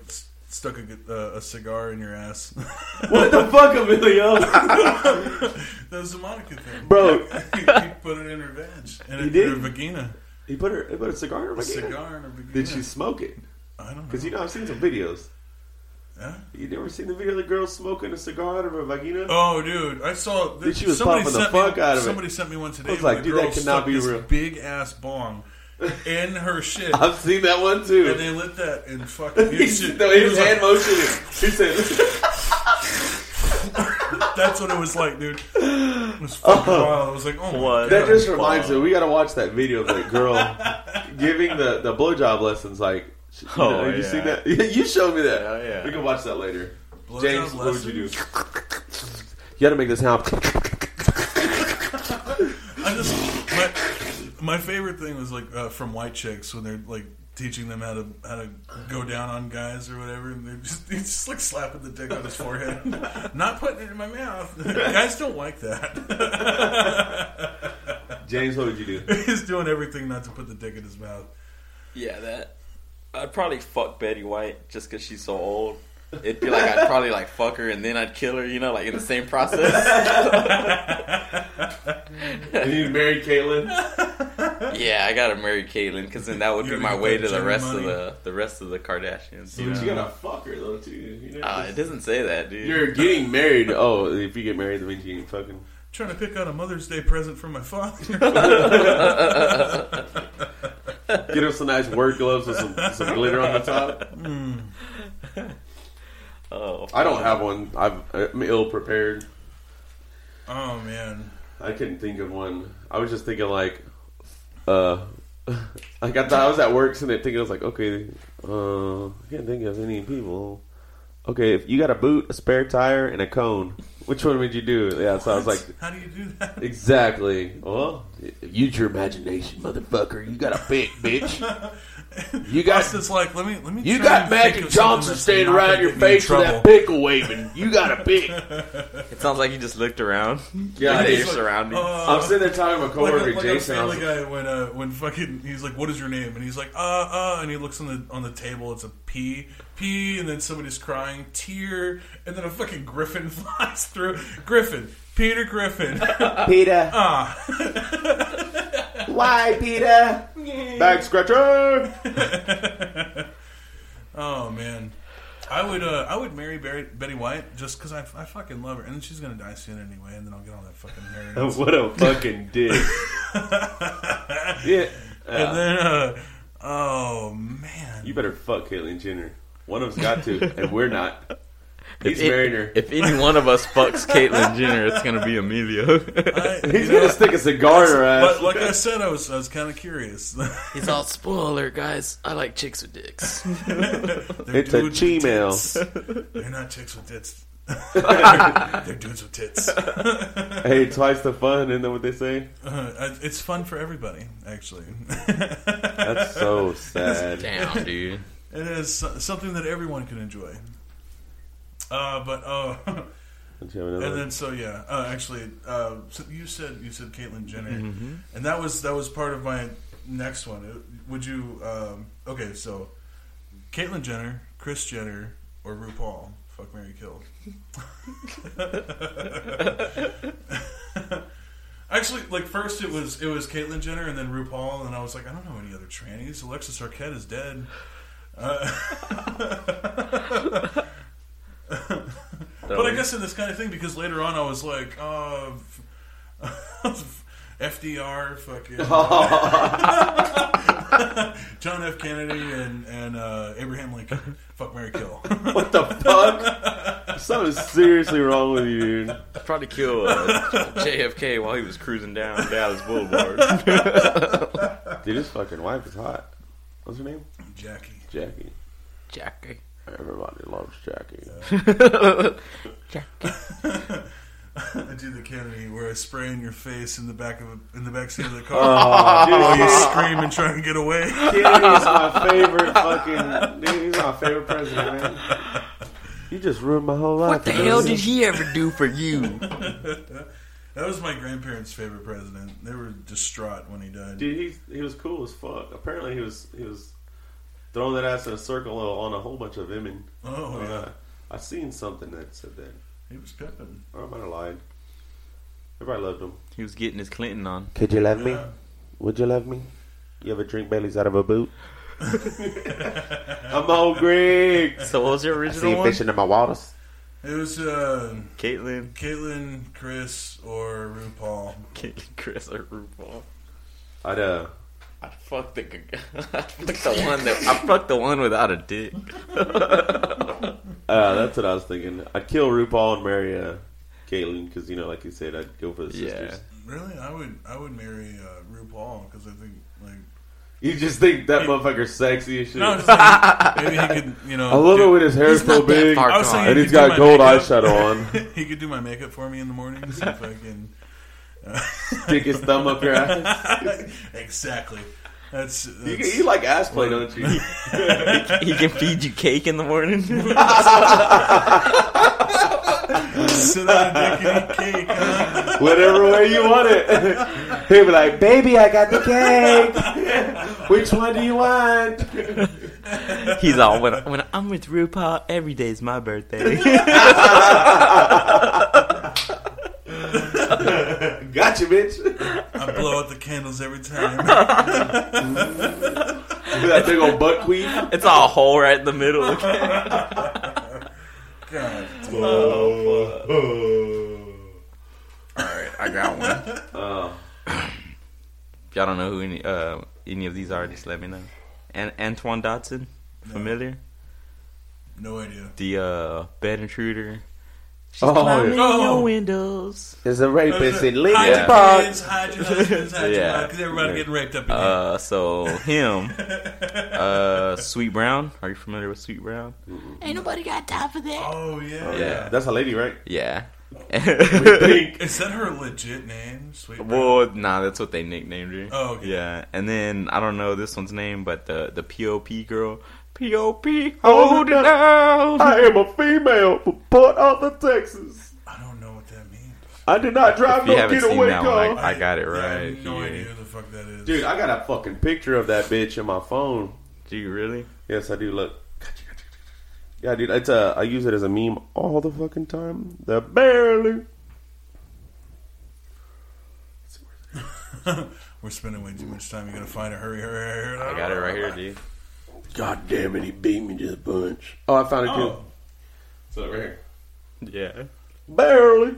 stuck a, uh, a cigar in your ass. *laughs* What the fuck, Emilio? that was a Monica thing, Bro. he, he put it in her vag, and He it, did? her vagina, He put her. He put a cigar in her a vagina? cigar in her vagina. Did she smoke it? I don't know. Because you know I've seen some videos. Yeah? You never seen the video of the girl smoking a cigar out of her vagina? Oh, dude, I saw. Dude, she was somebody pumping the sent me- fuck out of it. Somebody sent me one today. I was like, dude, that girl cannot stuck be this real. Big ass bong *laughs* in her shit, I've seen that one too. and they lit that and fucking. *laughs* He, It shit, no, it he was was like- hand motioning. He said, *laughs* That's what it was like, dude. It was oh. fucking wild. I was like, oh my What? god. "That just reminds me. We got to watch that video of that girl giving the the blowjob lessons." Like, you Oh, know, have you yeah. seen that? *laughs* you showed me that. Yeah, yeah. We can watch that later. Blowjob James, what would you do? You got to make this sound. *laughs* I just my my favorite thing was like uh, from white chicks when they're like teaching them how to how to go down on guys or whatever, and they're just *laughs* he's just like slapping the dick on his forehead, not putting it in my mouth. guys don't like that. James, what would you do? he's doing everything not to put the dick in his mouth. Yeah, that. I'd probably fuck Betty White just because she's so old. It'd be like I'd probably like fuck her and then I'd kill her, you know, like in the same process. And you married Caitlyn? yeah, I gotta marry Caitlyn because then that would You be my way to the rest money. of the the rest of the Kardashians. You But you gotta fuck her though too. You know? Uh, it doesn't say that, dude. You're getting married. Oh, if you get married, that means you ain't fucking. Trying to pick out a Mother's Day present for my father. *laughs* *laughs* Get him some nice work gloves with some, some glitter on the top. oh, I don't have one. I've, I'm ill prepared. oh man, I couldn't think of one. I was just thinking like, uh, *laughs* like I thought I was at work and thinking I was like, okay, uh, I can't think of any people. Okay, if you got a boot, a spare tire, and a cone, which one would you do? Yeah, so I was like, how do you do that? exactly. Well, use your imagination, motherfucker. You got a pick, bitch. *laughs* You got Austin's like, let me let me. You got and think Magic Johnson standing right in your get me in face with that pickle waving. You got a pick. *laughs* it sounds like you just looked around. *laughs* Yeah, Looked at he's your like, surroundings. Uh, I'm sitting there talking to my like, coworker like Jason. I was like, Guy when uh, when fucking he's like, "What is your name?" and he's like, "Uh, uh," and he looks on the on the table. It's a P, P, and then somebody's crying, tear, and then a fucking griffin *laughs* flies through. Griffin, Peter Griffin. Peter. ah, Why, Peter? Back scratcher. *laughs* oh man. I would uh, I would marry Barry, Betty White just because I, I fucking love her, and then she's gonna die soon anyway, and then I'll get all that fucking hair. *laughs* what a fucking dick. *laughs* yeah. and Uh, then, uh, oh man, you better fuck Caitlyn Jenner. One of us got to, and we're not. He's If- marrying her. If any one of us fucks Caitlyn Jenner, it's gonna be Emilio. I, *laughs* He's know, gonna stick a cigar in her ass. But like I said, I was I was kind of curious. *laughs* He's all spoiler, guys. I like chicks with dicks. *laughs* They're It's a dudes with Gmail. tits. They're not chicks with tits. They're dudes with tits. hey, twice the fun, isn't that what they say? Uh, it's fun for everybody, actually. That's so sad. Damn, dude. It is something that everyone can enjoy. Uh, but oh, Don't you have another and one? then so yeah, uh, actually, uh, so you said you said Caitlyn Jenner, Mm-hmm. and that was that was part of my next one. Uh, Would you? Um, okay, so Caitlyn Jenner, Kris Jenner, or RuPaul? Fuck Marry Kill. *laughs* Actually, like first it was it was Caitlyn Jenner and then RuPaul, and I was like, I don't know any other trannies. Alexis Arquette is dead. Uh, *laughs* *laughs* but I guess in this kind of thing, because later on I was like, *laughs* uh, FDR, fucking *laughs* John F. Kennedy, and and uh, Abraham Lincoln. Fuck Marry Kill. What the fuck? Something's seriously wrong with you, dude. Probably kill uh, JFK while he was cruising down Dallas Boulevard. Dude, his fucking wife is hot. What's her name? Jackie. Jackie. Jackie. Everybody loves Jackie. *laughs* Jackie. *laughs* I do the Kennedy where I spray in your face in the back of a, in the back seat of the *laughs* car Oh, while you scream and try and get away. Kennedy's my favorite fucking. Dude, he's my favorite president, man. You just ruined my whole life. What the hell did he ever do for you? That was my grandparents' favorite president. They were distraught when he died. Dude, he he was cool as fuck. Apparently, he was he was throwing that ass in a circle on a whole bunch of women. Oh yeah, Uh, I seen something that said that. he was pimping. Or I might have lied. Everybody loved him. He was getting his Clinton on. Could you love me? Would you love me? You ever drink Bailey's out of a boot? *laughs* I'm on Greg. So what was your I see original you one? fishing in my waters. It was uh, Caitlyn, Caitlyn, Kris, or RuPaul. Caitlyn, Kris, or RuPaul. I'd uh, I fucked the, *laughs* I fucked the one that I fucked the one without a dick. uh, that's what I was thinking. I'd kill RuPaul and marry uh, Caitlyn because you know, like you said, I'd go for the Yeah. sisters. Really, I would I would marry uh, RuPaul because I think like You just think that motherfucker's sexy as shit. no, I'm just saying, maybe he could you know. I love do- it when his hair's so big far I was gone. saying and he's got gold makeup. eyeshadow on. *laughs* he could do my makeup for me in the mornings if I can. *laughs* Stick his thumb up your ass. *laughs* exactly. That's, You, that's you like ass play, don't you? *laughs* he can feed you cake in the morning. sit on a dick and eat cake. Huh? Whatever way you want it. He'll be like, "Baby, I got the cake. Which one do you want?" He's all when, when I'm with RuPaul, every day's my birthday. *laughs* Gotcha, bitch. I blow out the candles every time. *laughs* that big old butt queen. it's all hole right in the middle. *laughs* God. All right, I got one. Uh, If y'all don't know who any uh, any of these artists, let me know. And Antoine Dodson, familiar? No idea. The uh, bed intruder. She's Oh, climbing yeah. your Oh. windows. There's a rapist in Hide Lincoln your Park. kids, hide your husbands, hide your Yeah. wives, 'cause everybody getting raped up in here. Uh, so him, *laughs* uh, Sweet Brown. Are you familiar with Sweet Brown? Ain't nobody got time for that. oh yeah. yeah. that's a lady, right? Yeah. *laughs* Is that her legit name? Sweet. Brown? well, nah, that's what they nicknamed her. Oh, okay. Yeah, and then I don't know this one's name, but the the POP girl, POP, hold it down. I am a female from Port Arthur, Texas. I don't know what that means. I did not drive If you no haven't seen getaway that one. I, I got it I right. have no yeah. idea who the fuck that is. Dude, I got a fucking picture of that bitch in my phone. Do you really? Yes, I do. Look. Yeah, dude, it's a. I use it as a meme all the fucking time. The barely. *laughs* We're spending way too much time. You gotta find it. Hurry, hurry, hurry. I got it right here, dude. God damn it, he beat me to the punch. Oh, I found it too. Oh, So right here. Yeah. Barely.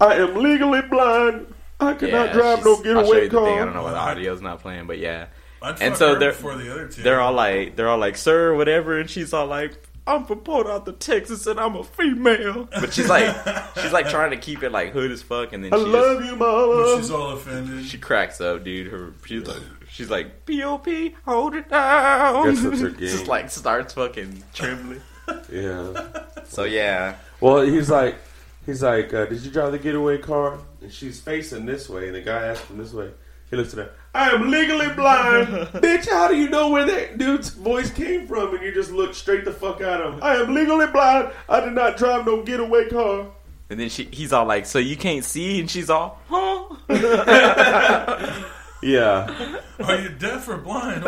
I am legally blind. I cannot yeah, drive she's- no I'll show getaway you the thing. I don't know why the audio's not playing, but yeah. I'd And fuck so her they're- before the other two. They're all like, they're all like, sir, whatever, and she's all like, I'm from Port Arthur, Texas, and I'm a female. But she's like, *laughs* she's like trying to keep it like hood as fuck, and then I she love just, you, mama. She's all offended. she cracks up, dude. Her, she's like, she's like, POP, hold it down. That's her *laughs* game. just like starts fucking trembling. *laughs* yeah. So yeah, Well, he's like, he's like, uh, did you drive the getaway car? And she's facing this way, and the guy asked him this way. He looks at her. I am legally blind, *laughs* bitch. How do you know where that dude's voice came from? And you just look straight the fuck at him. I am legally blind. I did not drive no getaway car. and then she, he's all like, so you can't see, and she's all, huh? Yeah. *laughs* Are you deaf or blind?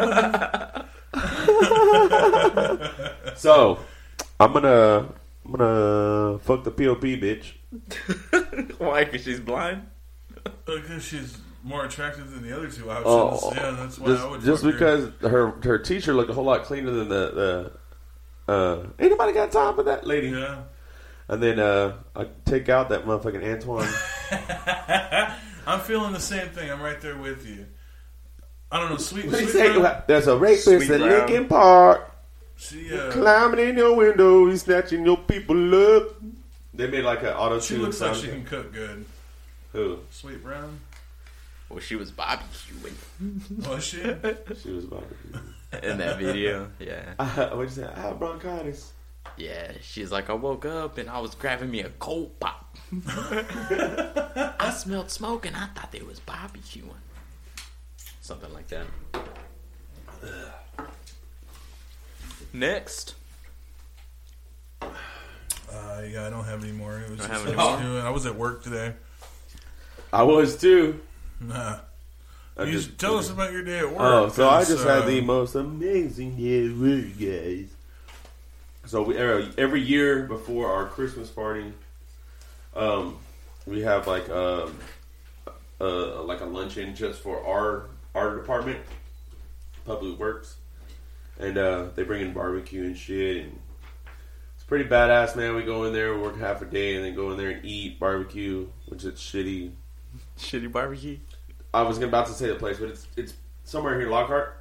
So, I'm gonna, I'm gonna fuck the POP bitch. *laughs* Why? Because she's blind. Because she's more attractive than the other two options. Oh, yeah, that's why I would just, just fuck her. because her her teacher looked a whole lot cleaner than the the. Uh, ain't nobody got time for that lady. Yeah. And then uh, I take out that motherfucking Antoine. *laughs* I'm feeling the same thing. I'm right there with you. I don't know, sweet. What sweet say? There's a rapist Sweet in Brown. Lincoln Park, she uh, climbing in your window, he's snatching your people up. They made like an auto she looks like she can cook good. Who? Sweet Brown. Well, she was barbecuing *laughs* Was she? She was barbecuing. *laughs* in that video. Yeah. I, *laughs* what'd you say? I have bronchitis. Yeah, she's like, I woke up and I was grabbing me a cold pop. I smelled smoke and I thought they was barbecuing. Something like that. Next. Uh, yeah, I don't have any more. It was Don't just have I any was, doing, I was at work today. I was too. Nah. I You just- tell us about your day at work. Oh, so I 'cause, just uh, had the most amazing day at work, guys. So we every, every year before our Christmas party, um, we have like um, uh, like a luncheon just for our our department, public works, and uh, they bring in barbecue and shit, and it's pretty badass, man. We go in there, work half a day, and then go in there and eat barbecue, which is shitty. Shitty barbecue. I was about to say the place, but it's it's somewhere here in Lockhart.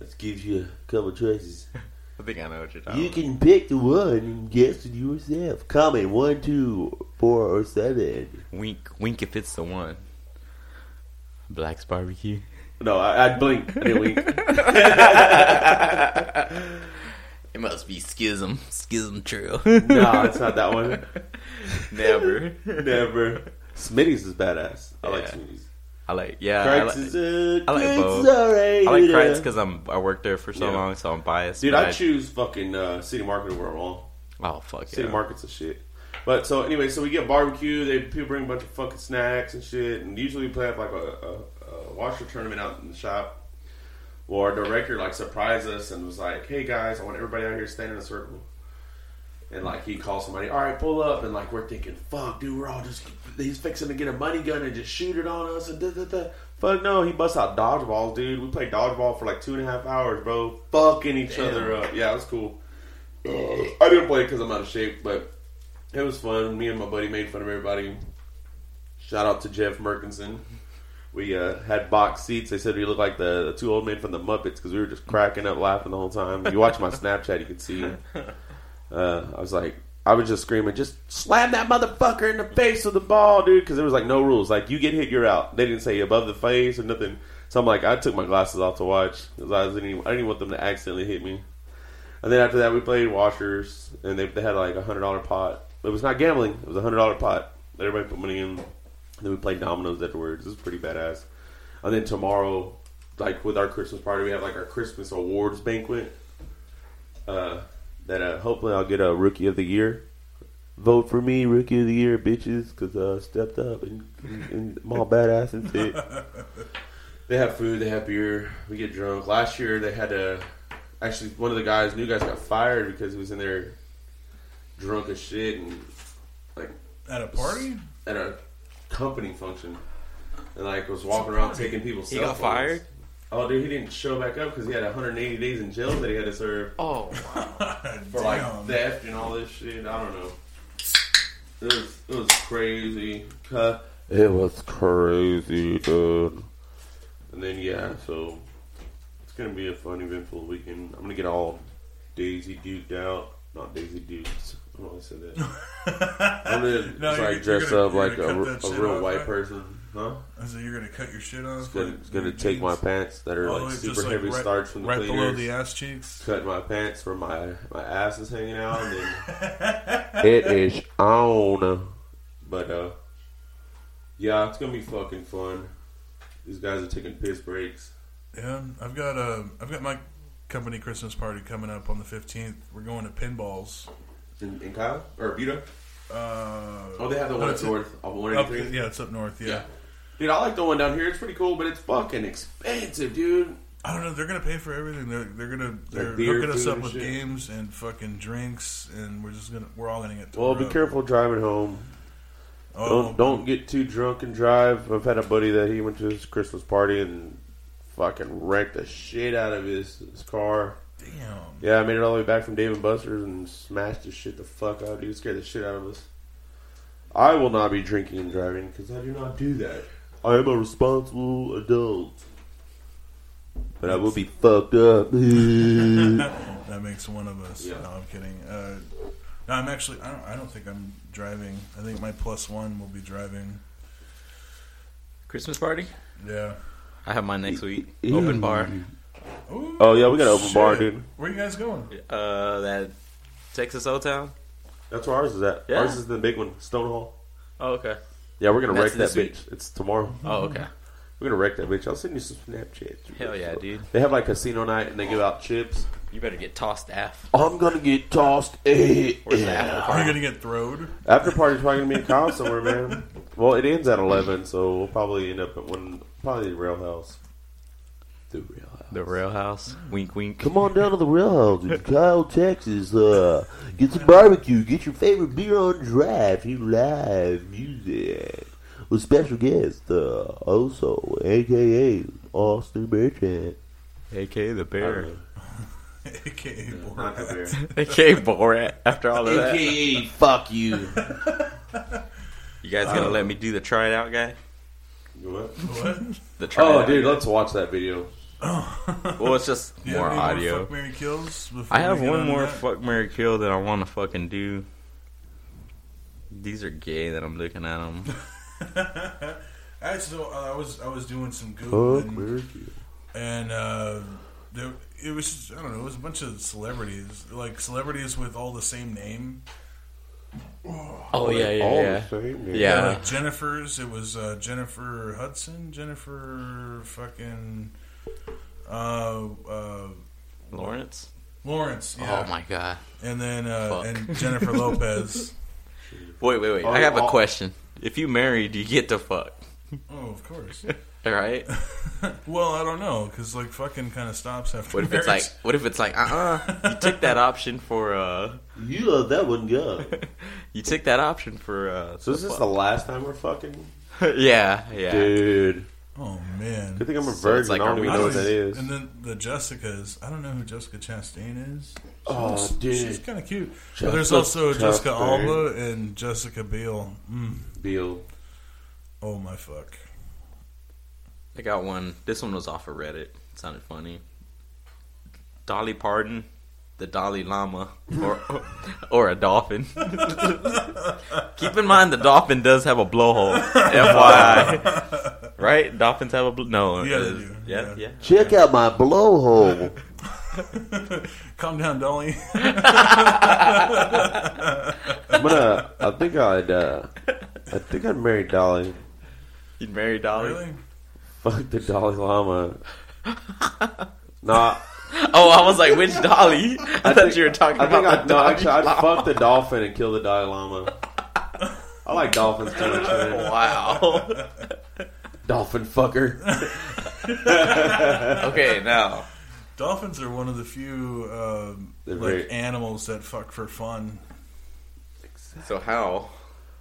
Let's give you a couple choices. *laughs* I think I know what you're talking. You can pick the one and guess it yourself. Comment one, two, four, or seven. Wink, wink if it's the one. Black's barbecue. No, I, I'd blink. I didn't wink. It must be Chisholm. Chisholm Trail. *laughs* no, it's not that one. *laughs* Never. Never. Smitty's is badass. I like Yeah. Smitty's. I like. Yeah. I like, is I like both. is. I like Kreuz because I'm I worked there for so Yeah. long, so I'm biased. Dude, but I choose fucking uh, City Market over all. Oh fuck City yeah. Market's a shit. But so anyway, so we get barbecue. They people bring a bunch of fucking snacks and shit, and usually we play have like a, a, a washer tournament out in the shop. Well, our director like surprised us and was like, "Hey guys, I want everybody out here to stand in a circle." And like he calls somebody, "All right, pull up," and like we're thinking, "Fuck, dude, we're all just he's fixing to get a money gun and just shoot it on us." And da da da. Fuck no, he busts out dodgeballs, dude. We played dodgeball for like two and a half hours, bro. Fucking each Damn. other up. Yeah, it was cool. Uh, I didn't play because I'm out of shape, but it was fun. Me and my buddy made fun of everybody. Shout out to Jeff Merkinson. We uh, had box seats. They said we looked like the, the two old men from the Muppets because we were just cracking up laughing the whole time. If you watch my *laughs* Snapchat, you can see. Uh, I was like, I was just screaming, just slam that motherfucker in the face with the ball, dude. Because there was like no rules. Like you get hit, you're out. They didn't say above the face or nothing. So I'm like, I took my glasses off to watch because I, was- I didn't even want them to accidentally hit me. And then after that, we played washers, and they, they had like a hundred dollar pot. It was not gambling; it was a hundred dollar pot. Everybody put money in. then we played dominoes afterwards. This is pretty badass. And then tomorrow, like with our Christmas party, we have like our Christmas awards banquet. Uh, that uh, hopefully I'll get a Rookie of the Year. Vote for me, Rookie of the Year, bitches, because uh, stepped up and, and, and I'm all badass and shit. *laughs* They have food, they have beer. We get drunk. Last year they had to. Actually, one of the guys, new guys, got fired because he was in there drunk as shit and like At a party? at a company function and like was walking around taking people's. He cell got phones. fired? Oh, dude, he didn't show back up because he had 180 days in jail that he had to serve Oh, *laughs* for like theft and all this shit. I don't know. It was it was crazy. Huh? It was crazy, dude. And then yeah, so it's gonna be a fun, eventful weekend. I'm gonna get all Daisy duked out, not Daisy dukes. I don't know why I said that. *laughs* I'm gonna No, try to dress gonna- up like a, cut re- that a real white right? person, huh? I said you're gonna cut your shit off. It's gonna, like, it's gonna your take my pants that are All like super just, like, heavy right, starch from the right below cleaners. the ass cheeks. cut my pants where my my ass is hanging out, and then *laughs* it is on. But uh, yeah, it's gonna be fucking fun. These guys are taking piss breaks. Yeah, I've got a, I've got my company Christmas party coming up on the fifteenth. We're going to Pinballz. In, in Kyle or Buda? Uh, Oh, they have the one it's up north of Up, yeah, it's up north. Yeah. Yeah. Dude, I like the one down here. It's pretty cool, but it's fucking expensive, dude. I don't know. They're gonna pay for everything. They're they're gonna they're beer, hooking us food, up and with shit. games and fucking drinks, and we're just gonna we're all gonna get. Well, tore be up. careful driving home. Oh, Don't don't get too drunk and drive. I've had a buddy that he went to his Christmas party and fucking wrecked the shit out of his, his car. Damn. Yeah, I made it all the way back from Dave and Buster's and smashed the shit the fuck out, of dude. Scared the shit out of us. I will not be drinking and driving because I do not do that. I am a responsible adult. But I will be fucked up. *laughs* *laughs* That makes one of us. Yeah. No, I'm kidding. Uh, no, I'm actually. I don't. I don't think I'm driving. I think my plus one will be driving. Christmas party? Yeah. I have mine next week. Open bar. Ooh, Oh, yeah, we got an open bar, dude. Where you guys going? Uh, that Texas O Town. That's where ours is at. Yeah. Ours is the big one, Stonehall. Oh, okay. Yeah, we're gonna wreck that this week? bitch. It's tomorrow. Oh, okay. We're gonna wreck that bitch. I'll send you some Snapchats. Hell yeah, dude. They have like casino night and they give out chips. You better get tossed aff. I'm gonna get tossed. Eh, Where's the eh. after Are you party? gonna get throwed? After party's probably gonna be in Kyle somewhere, man. Well, it ends at eleven, so we'll probably end up at one, probably the Rail House. The real house. The Rail House. Wink, wink. Come on down to the real house in Kyle, Texas. Uh, get some barbecue. Get your favorite beer on draft. Hear live music with special guest, uh, also aka Austin Merchant. aka the bear. AKA *laughs* Not the Borat. beer. AK Borat. After all of that, AKA fuck you. *laughs* you guys gonna let me do the try it out guy? What? What? The try it Oh, out dude, guy? let's watch that video. *laughs* Well, it's just Do you have more any audio. fuck, Marry kills. I have one on more that? fuck Marry kill that I want to fucking do. These are gay that I'm looking at them. *laughs* Actually, so, uh, I was I was doing some Fuck googling, Murphy. and uh, there, it was I don't know, it was a bunch of celebrities, like celebrities with all the same name. Oh yeah, yeah, All yeah. the same. man. Yeah. like Jennifer's. It was uh, Jennifer Hudson, Jennifer fucking uh, uh, Lawrence. Lawrence. Yeah. Oh my god. And then uh, and Jennifer Lopez. *laughs* Wait, wait, wait. I have a question. If you marry, do you get to fuck? Oh, of course. All *laughs* right. *laughs* well, I don't know because like fucking kind of stops after. What if it's like? What if it's like? Uh, uh You took that option for. uh You let that one go. You took that option for. uh So is this the last time we're fucking? Yeah, yeah. Dude, Oh man. good thing I'm a So virgin. like, I are don't even know what that even- is. And then the Jessicas. I don't know who Jessica Chastain is. She Oh, looks- dude. she's kind of cute. But there's Jessica also Jessica Alba and Jessica Biel. Mm. Bill. Oh my fuck. I got one. This one was off of Reddit. It sounded funny. Dolly Parton, the Dalai Lama, or or a dolphin. Keep in mind the dolphin does have a blowhole. FYI, right? Dolphins have a bl- no. Yeah, they uh, do. yeah, Yeah. yeah. Check out my blowhole. *laughs* Calm down, Dolly. I'm gonna. I think I'd. uh I think I'd marry Dolly. You'd marry Dolly. really? Fuck the Dalai Lama. Nah, Oh, I was like, which Dolly? *laughs* I, thought think- you were talking I about think I'd, the no, actually, I'd fuck the dolphin and kill the Dalai Lama. I like dolphins too much, *laughs* man. Wow. Dolphin fucker. *laughs* okay, now Dolphins are one of the few um, like very- animals that fuck for fun. so how?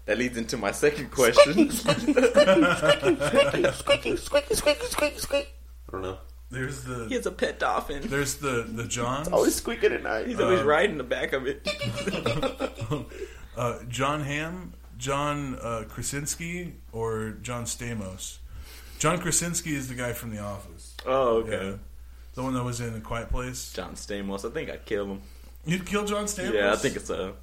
That leads into my second question. Squeaky, squeaky, squeaky, squeaky, squeaky, squeaky, squeaky, squeaky, squeaky. I don't know. There's the. he has a pet dolphin. there's the the Johns. Always squeaking at night. He's always Uh, riding the back of it. *laughs* uh, Jon Hamm, John uh, Krasinski, or John Stamos. John Krasinski is the guy from The Office. oh, Yeah. The one that was in A Quiet Place. John Stamos. I think I'd kill him. You'd kill John Stamos? Yeah, I think it's a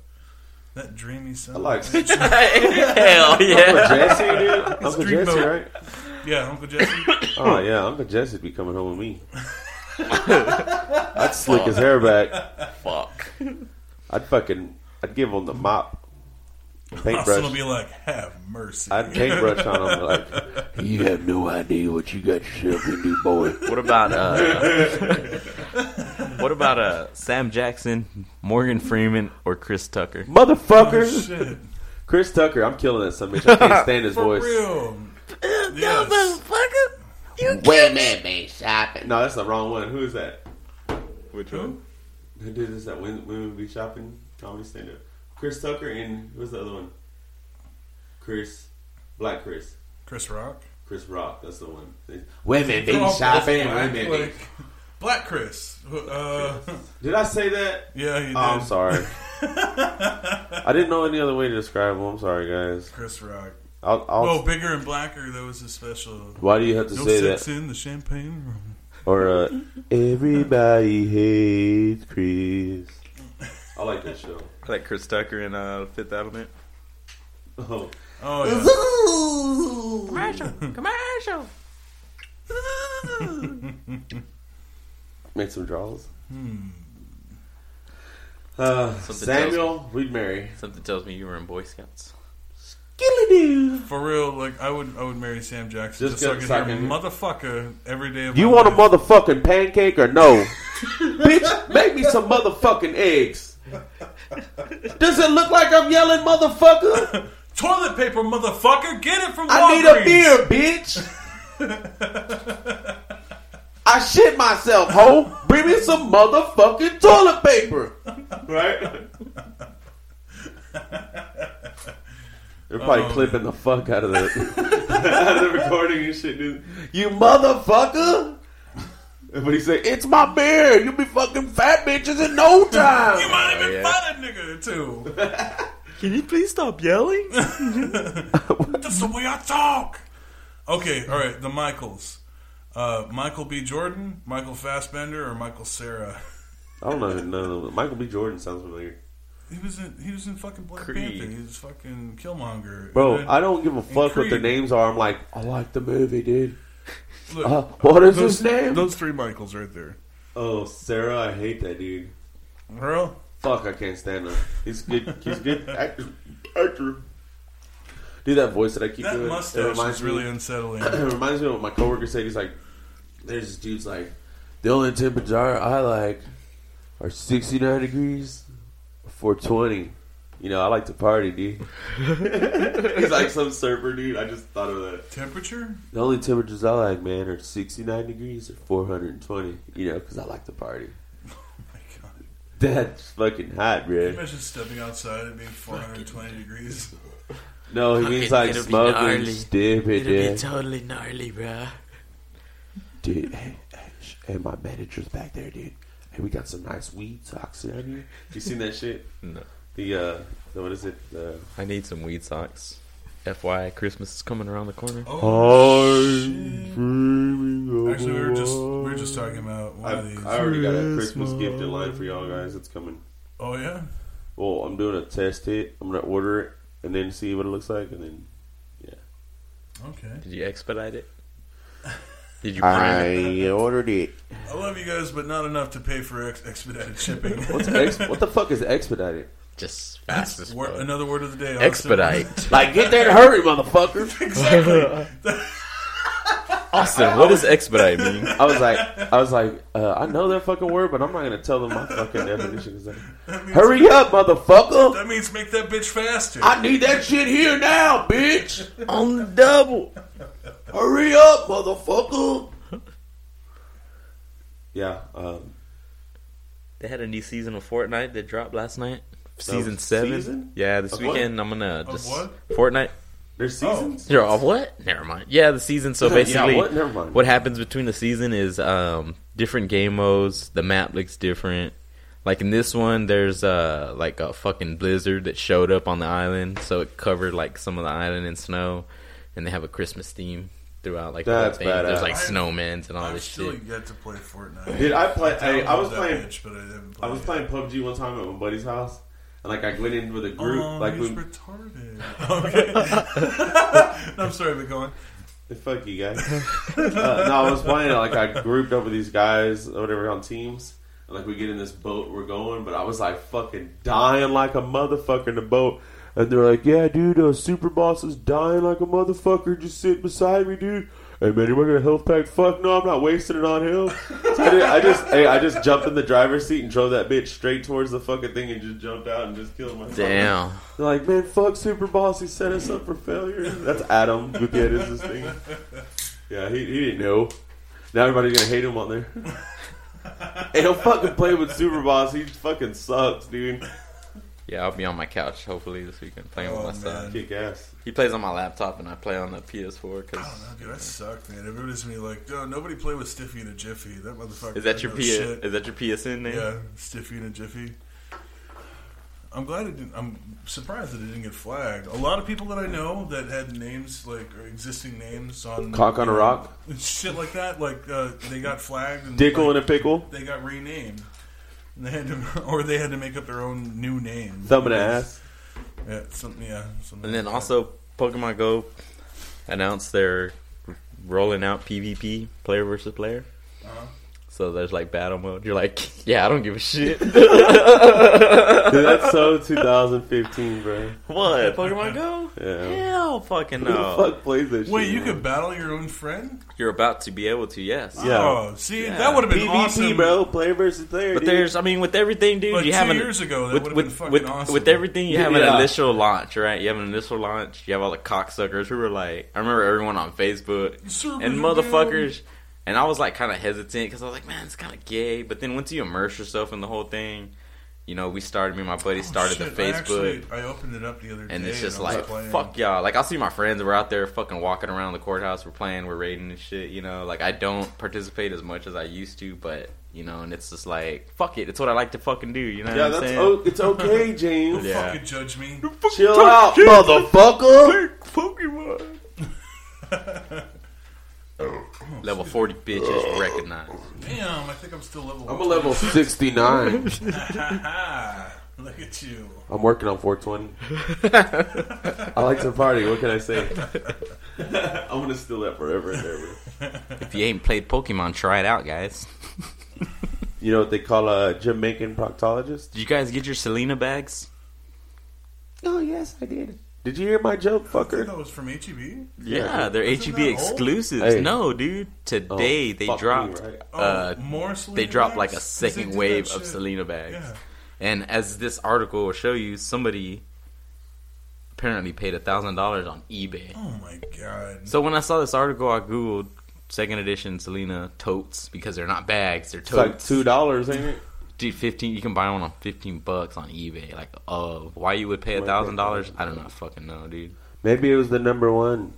That dreamy son. I of a like *laughs* bitch. hell Uncle yeah. Jesse, dude. *laughs* Uncle Jesse, right? Yeah, Uncle Jesse. *coughs* Oh yeah, Uncle Jesse'd be coming home with me. I'd slick his hair back. Fuck. I'd fucking. I'd give him the mop. Austin will Paintbrush. be like, have mercy. I'd paintbrush on him like. *laughs* You have no idea what you got yourself into, boy. What about uh? what about uh? Sam Jackson, Morgan Freeman, or Chris Tucker? Motherfucker! Oh, shit. Chris Tucker, I'm killing that son of bitch. I can't stand his *laughs* For voice. real. *laughs* Yes. Women be shopping. No, that's the wrong one. Who is that? Which Who? Who did this? That Women Women Be Shopping comedy stand up? Chris Tucker and who's the other one? Chris. Black Chris. Chris Rock. Chris Rock. That's the one. Women be shopping. Women be. like, Black Chris. Uh, *laughs* Did I say that? yeah, you did. Oh, I'm sorry. *laughs* I didn't know any other way to describe him. I'm sorry, guys. Chris Rock. I'll, I'll, Oh, bigger and blacker. That was a special. why do you have to No say sex that? in the champagne room. Or uh, Everybody hates Chris. I like that show. I Like Chris Tucker in uh, Fifth Element. Oh, Oh yeah. Commercial, commercial. *laughs* make some draws. Hmm. Uh, Something Samuel, we'd marry. Something tells me you were in Boy Scouts. Yeah. For real, like I would, I would marry Sam Jackson Just just, so I get- could hear can- motherfucker every day of You my want a motherfucking pancake or no? *laughs* Bitch, make me some motherfucking eggs. Does it look like I'm yelling motherfucker? *laughs* Toilet paper, motherfucker! Get it from I need a beer, bitch. *laughs* I shit myself, ho. Bring me some motherfucking toilet paper. Right? They're probably Oh, clipping the fuck out of the, *laughs* out of the recording and shit, dude. You motherfucker! But he said, "It's my beer. You'll be fucking fat bitches in no time." You might even yeah. fight a nigga or two. *laughs* Can you please stop yelling? *laughs* That's the way I talk. Okay, all right. The Michaels, uh, Michael B. Jordan, Michael Fassbender, or Michael Cera. I don't know. No, no, Michael B. Jordan sounds familiar, He was in. He was in fucking Black Creed. Panther. He was fucking Killmonger. bro. Then- I don't give a fuck what their Creed. names are. I'm like, I like the movie, dude. look, Uh, what is those, his name? Those three Michaels right there. Oh, Cera, I hate that dude. Earl, Fuck, I can't stand him. He's good. He's good *laughs* actor. Actor. Do that voice that I keep that doing. It mustache reminds is me- really *clears throat* unsettling. it reminds me of what my coworker said. He's like, "There's this dude's like, the only temperature I like are 69 degrees, or 420. You know, I like to party, dude. He's *laughs* like some surfer dude. I just thought of that. Temperature? The only temperatures I like, man, are 69 degrees or 420. You know, because I like to party. *laughs* Oh my god! That's fucking hot, Can you bro. imagine stepping outside and being 420 degrees? No, he means like It'll be smoking gnarly. stupid, dude. totally gnarly, bruh. Dude, hey, hey, sh- hey, my manager's back there, dude. Hey, we got some nice weed socks around here. You seen that shit? No. The uh, the, what is it? The I need some weed socks. FYI, Christmas is coming around the corner. Oh, I'm shit. dreaming of Actually, we were just we were just talking about one I, of these. I already got a Christmas gift in line for y'all guys. It's coming. Oh yeah. Well, I'm doing a test hit. I'm gonna order it and then see what it looks like, and then yeah. Okay. Did you expedite it? *laughs* Did you prime it? I ordered it. I love you guys, but not enough to pay for ex- expedited shipping. *laughs* What's ex- what the fuck is expedited? Just fast as Word- fuck. another word of the day. Austin. Expedite. *laughs* Like, get there in a hurry, motherfucker. *laughs* exactly. Austin, what does expedite mean? I was like, I was like, uh, I know that fucking word, but I'm not gonna tell them my fucking definition. Is that, That hurry up, motherfucker! That means make that bitch faster. I need that shit here now, bitch! On the double. Hurry up, motherfucker! *laughs* Yeah, um, They had a new season of Fortnite that dropped last night. Season seven. season? Yeah, this Of what? weekend I'm gonna Of just what? Fortnite. there's seasons. You're off what? Never mind. Yeah, the season. So *laughs* Yeah, basically, what? Never mind. what happens between the season is um, different game modes. The map looks different. Like in this one, there's uh like a fucking blizzard that showed up on the island, so it covered like some of the island in snow, and they have a Christmas theme throughout. Like the whole thing. There's badass. like I've- snowmen and all I've this still shit. yet to play Fortnite. Dude, I play. I, I was that playing. bitch, but I haven't I was it. playing PUBG one time at my buddy's house, and like I went in with a group. Oh, like he's we, retarded. *laughs* *laughs* Okay. *laughs* no, I'm sorry, but go on. fuck you guys. uh, no, I was playing. Like I grouped up with these guys, or whatever, on teams. And like we get in this boat, we're going, but I was like fucking dying like a motherfucker in the boat. And they're like, "Yeah, dude, uh, Super Boss is dying like a motherfucker. Just sit beside me, dude." Hey man, you want a health pack? Fuck no, I'm not wasting it on him. So *laughs* I, did- I just, hey, I just jumped in the driver's seat and drove that bitch straight towards the fucking thing and just jumped out and just killed myself. Damn. They're like, man, fuck Super Boss. He set us up for failure. That's Adam Gutierrez, this thing. Yeah, he, he didn't know. Now everybody's gonna hate him on there. *laughs* hey, don't fucking play with Super Boss. He fucking sucks, dude. Yeah, I'll be on my couch hopefully this weekend playing Oh, with my son. Kick ass. He plays on my laptop and I play on the PS4 Cause, I don't know, dude. I suck, man. Everybody's gonna be like, "Oh, nobody play with Stiffy and a Jiffy." That motherfucker. is that your knows P- shit. is that your PSN name? Yeah, Stiffy and a Jiffy. I'm glad it didn't. I'm surprised that it didn't get flagged. A lot of people that I know that had names like or existing names on Cock on a rock? shit like that, like uh, they got flagged and Dickle like, and a pickle. they got renamed. And they had to, *laughs* or they had to make up their own new name. Thumb in the ass. Yeah, something. Yeah, something And then like also Pokemon Go announced they're rolling out PvP, player versus player. Uh-huh. So there's like battle mode. You're like, *laughs* yeah, I don't give a shit. *laughs* Dude, that's so *laughs* 2015, bro. what? Pokemon Go? Yeah. Hell, fucking Who the no. fuck plays this Wait, shit? you man? could battle your own friend? You're about to be able to, yes. Yeah. Oh, see, Yeah. that would have been PvP, awesome, bro. Player versus player. But dude. there's, I mean, with everything, dude, But you two have an, years ago, that with, would have been fucking with, awesome. with everything, you have an initial launch, right? You have an initial launch. You have all the cocksuckers who were like, I remember everyone on Facebook Servers and are motherfuckers. And I was like kind of hesitant because I was like, man, it's kind of gay. But then once you immerse yourself in the whole thing, you know, we started, me and my buddy Oh, started shit, the I Facebook. actually- I, opened it up the other day. and it's just I was like, playing. fuck y'all. Like, I'll see my friends, we're out there fucking walking around the courthouse, we're playing, we're raiding and shit, you know? Like, I don't participate as much as I used to, but, you know, and it's just like, fuck it. It's what I like to fucking do, you know yeah, what I'm that's o- it's okay, *laughs* James. Don't Yeah. fucking judge me. Chill out. Motherfucker! Pokemon. *laughs* Oh, level 40 bitches oh. recognized. Damn, I think I'm still level. I'm a level 69. *laughs* *laughs* Look at you. I'm working on 420. *laughs* I like to party. What can I say? I'm gonna steal that forever and ever. If you ain't played Pokemon, try it out, guys. You know what they call a Jamaican proctologist? Did you guys get your Selena bags? Oh yes, I did. Did you hear my joke, I think fucker? that was from E HEB. Yeah, they're Isn't HEB that old? exclusives. Hey. No, dude. Oh, Today they fuck me, dropped. right? Oh, Uh, more Selena they dropped like a bags? 'Cause they second did wave that of shit. Selena bags. Yeah. And as this article will show you, somebody apparently paid a thousand dollars on eBay. Oh my god. So when I saw this article, I googled second edition Selena totes because they're not bags, they're It's like totes. two dollars, ain't it? Dude, fifteen. You can buy one on fifteen bucks on eBay. Like, uh, why you would pay a thousand dollars? I do not know. fucking know, dude. Maybe it was the number one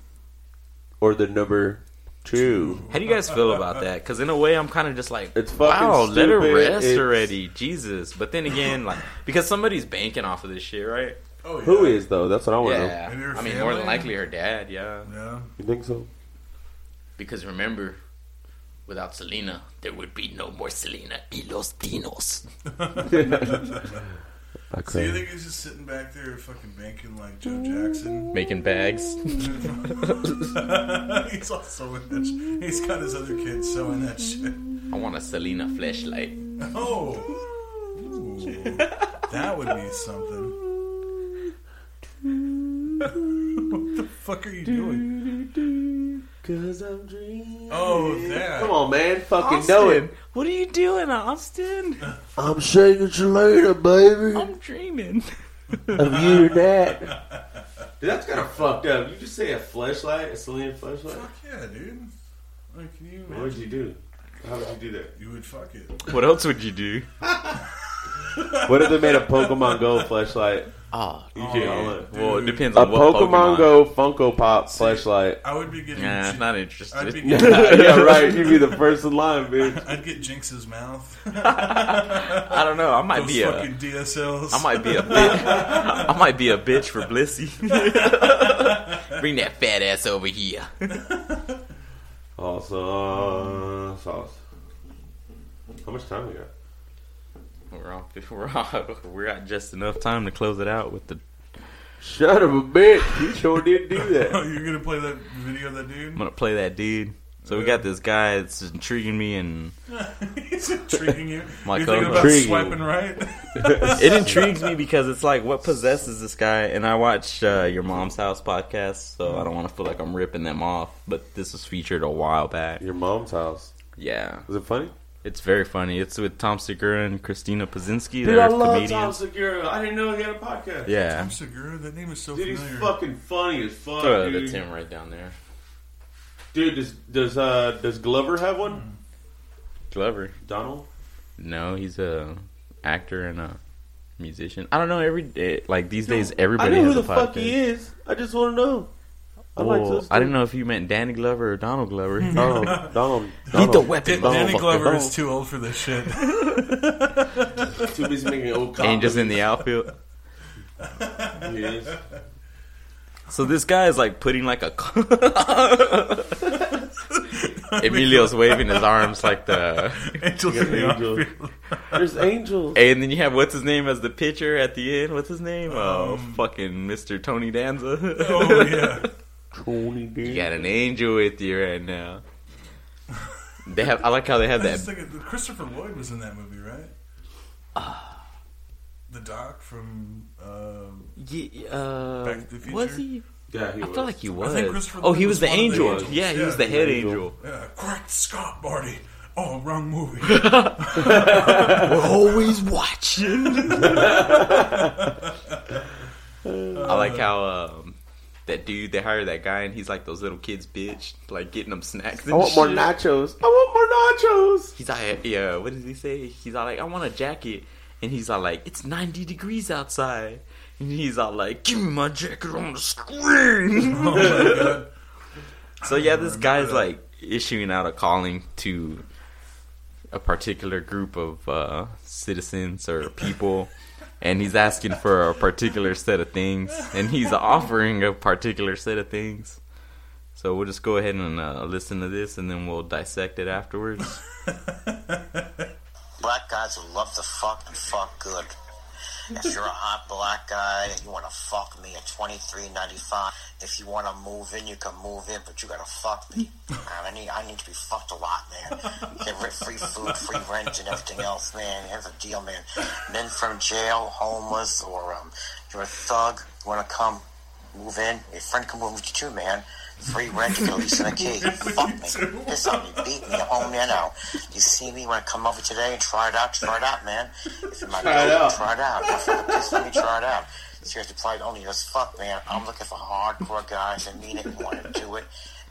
or the number two. How do you guys feel about that? Because in a way, I'm kind of just like, It's fucking wow, let her stupid. rest It's- already, Jesus. But then again, like, because somebody's banking off of this shit, right? oh, yeah. Who is though? That's what I want to know. Yeah, Maybe her I mean, more than likely her dad, yeah. Yeah. You think so? Because remember, without Selena, there would be no more Selena y los Dinos. *laughs* So you think he's just sitting back there fucking banking like Joe Jackson? Making bags. *laughs* he's all sewing that sh- He's got his other kids sewing that shit. I want a Selena flashlight. Oh. Ooh. That would be something. *laughs* what the fuck are you doing? Cause I'm dreaming. Oh, that. Come on, man. Fucking know it. What are you doing, Austin? *laughs* I'm singing Selena, baby. I'm dreaming. *laughs* Of you and that. *laughs* Dude, that's kind of fucked up. You just say a flashlight, a Selena flashlight. Fuck yeah, dude. Like, can you What imagine? would you do? How would you do that? You would fuck it. What else would you do? What if they made a Pokemon Go flashlight? Oh, You Oh, can- yeah. well, it Dude. depends A what Pokemon, Go Funko Pop flashlight. I would be getting. Nah, Jin- not I'd interested. be *laughs* yeah, right. You'd be the first in line, *laughs* bitch. I'd get Jynx's mouth. *laughs* I don't know. I might Those be a. fucking DSLs. I might be a bitch. I might be a bitch for Blissey. Bring that fat ass over here. Awesome sauce. How much time we got? We're on. *laughs* We're on. We're at just enough time to close it out with the. Shut up a bitch. You sure did do *laughs* that. Oh, you're gonna play that video of that dude? I'm gonna play that dude. So we got this guy that's intriguing me, and *laughs* He's intriguing you. My you thinking about Intriguing. swiping right? it intrigues me because it's like what possesses this guy. And I watch uh, your mom's house podcast, so I don't want to feel like I'm ripping them off. But this was featured a while back. Your mom's house. Yeah, Was it funny? It's very funny. It's with Tom Segura and Christina Pazinski. Dude, They're I love Tom. Segura. I didn't know he had a podcast. Yeah, Tom Segura, that name is so funny. Dude, he's fucking funny as fuck, throw dude. the Tim right down there. Dude, does does uh does Glover have one? Glover. Donald? No, he's a actor and a musician. I don't know. Every day, like these days, I everybody know who the a fuck he is. I just want to know. I like Well. I didn't know if you meant Danny Glover or Donald Glover. *laughs* Oh, *laughs* Donald. He's Donald. the weapon, Dan- Danny motherfucker. Glover is too old for this shit. *laughs* Too busy making old copies. Angels in the outfield. He is. So this guy is like putting like a. Emilio's waving his arms like the. Angels in the Angels. There's angels. And then you have what's his name as the pitcher at the end. What's his name? oh, Um, fucking Mr. Tony Danza. Oh yeah. Tony you got an angel with you right now. they have. I like how they have that. thinking, Christopher Lloyd was in that movie, right? the doc from. Um, Yeah, uh, Back to the Future. was he? Yeah, he I was. feel like he I was. think Christopher Oh, he was was the one of the angel. Yeah, he Yeah, was the the head angel. angel. yeah, correct Scott Marty. Oh, wrong movie. *laughs* *laughs* We're always watching. *laughs* I like how um, that dude they hired that guy and he's like those little kids, bitch, like getting them snacks. And I want more nachos. I want more nachos. He's like, yeah. What does he say? He's all like, I want a jacket, and he's all like, it's ninety degrees outside, and he's all like, give me my jacket on the screen. *laughs* oh my god. So yeah, this guy's that. like issuing out a calling to a particular group of uh, citizens or people, and he's asking for a particular set of things, and he's offering a particular set of things. So we'll just go ahead and uh, listen to this, and then we'll dissect it afterwards. *laughs* Black guys who love to fuck and fuck good. If you're a hot black guy and you want to fuck me at twenty three ninety five, if you want to move in, you can move in, but you gotta fuck me. I need I need to be fucked a lot, man. Get free food, free rent, and everything else, man. Here's a deal, man. Men from jail, homeless, or um, you're a thug, you want to come move in. Your friend can move with you too, man. Free rent, lease in a key. Fuck me. Piss on me, beat me at home there now. You see me when I come over today and try it out, try it out, man. If you might Try it out. try it out. If you piss on me, try it out. Seriously, probably only as fuck, man. I'm looking for hardcore guys that mean it and want to do it.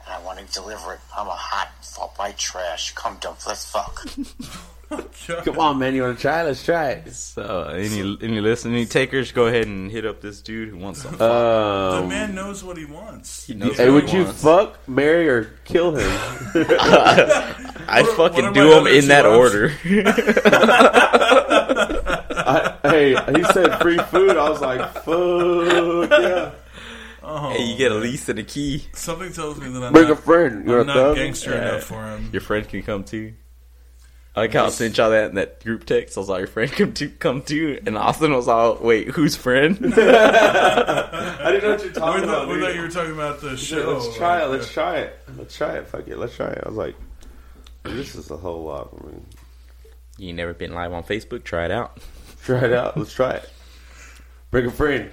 And I want to deliver it. I'm a hot, fuck white trash. Come dump, let's fuck. *laughs* Come on, man. You want to try? Let's try it. So any any listening takers, go ahead and hit up this dude who wants some. The Um, man knows what he wants. He knows hey, what would he you wants. fuck, marry, or kill him? *laughs* I What fucking what do them in that options? order. *laughs* I, hey, he said free food. I was like, fuck yeah. Oh, hey, you get a lease and a key. Something tells me that I'm Bring a friend. You're I'm a not gangster Yeah. enough for him. Your friend can come too. I like how I sent y'all that in that group text. I was like, your friend come to come too, and Austin was all, wait, whose friend? *laughs* I didn't know what you're We talking thought, about. we dude. thought you were talking about the Yeah, show. let's try it. Let's try it. Let's try it. Fuck it. Let's try it. I was like, this is a whole lot for me. you never been live on Facebook? Try it out. Try it out. Let's try it. Bring a friend.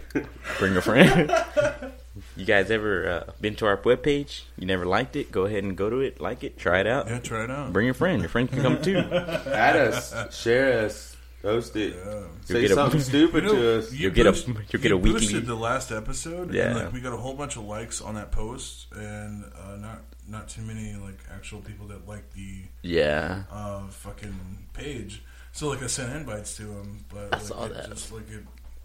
Bring a friend. *laughs* you guys ever uh, been to our webpage? You never liked it? Go ahead and go to it, like it, try it out. Yeah, try it out. Bring your friend. Your friend can come too. *laughs* Add us. Share us. Post it. Yeah. Say get a- something *laughs* stupid You know, to us. you You'll get a- you'll get you a weekly- boosted the last episode. Yeah. and like we got a whole bunch of likes on that post, and uh, not not too many like actual people that like the Yeah. uh, fucking page. So like I sent invites to them, but like, saw it that. Just like it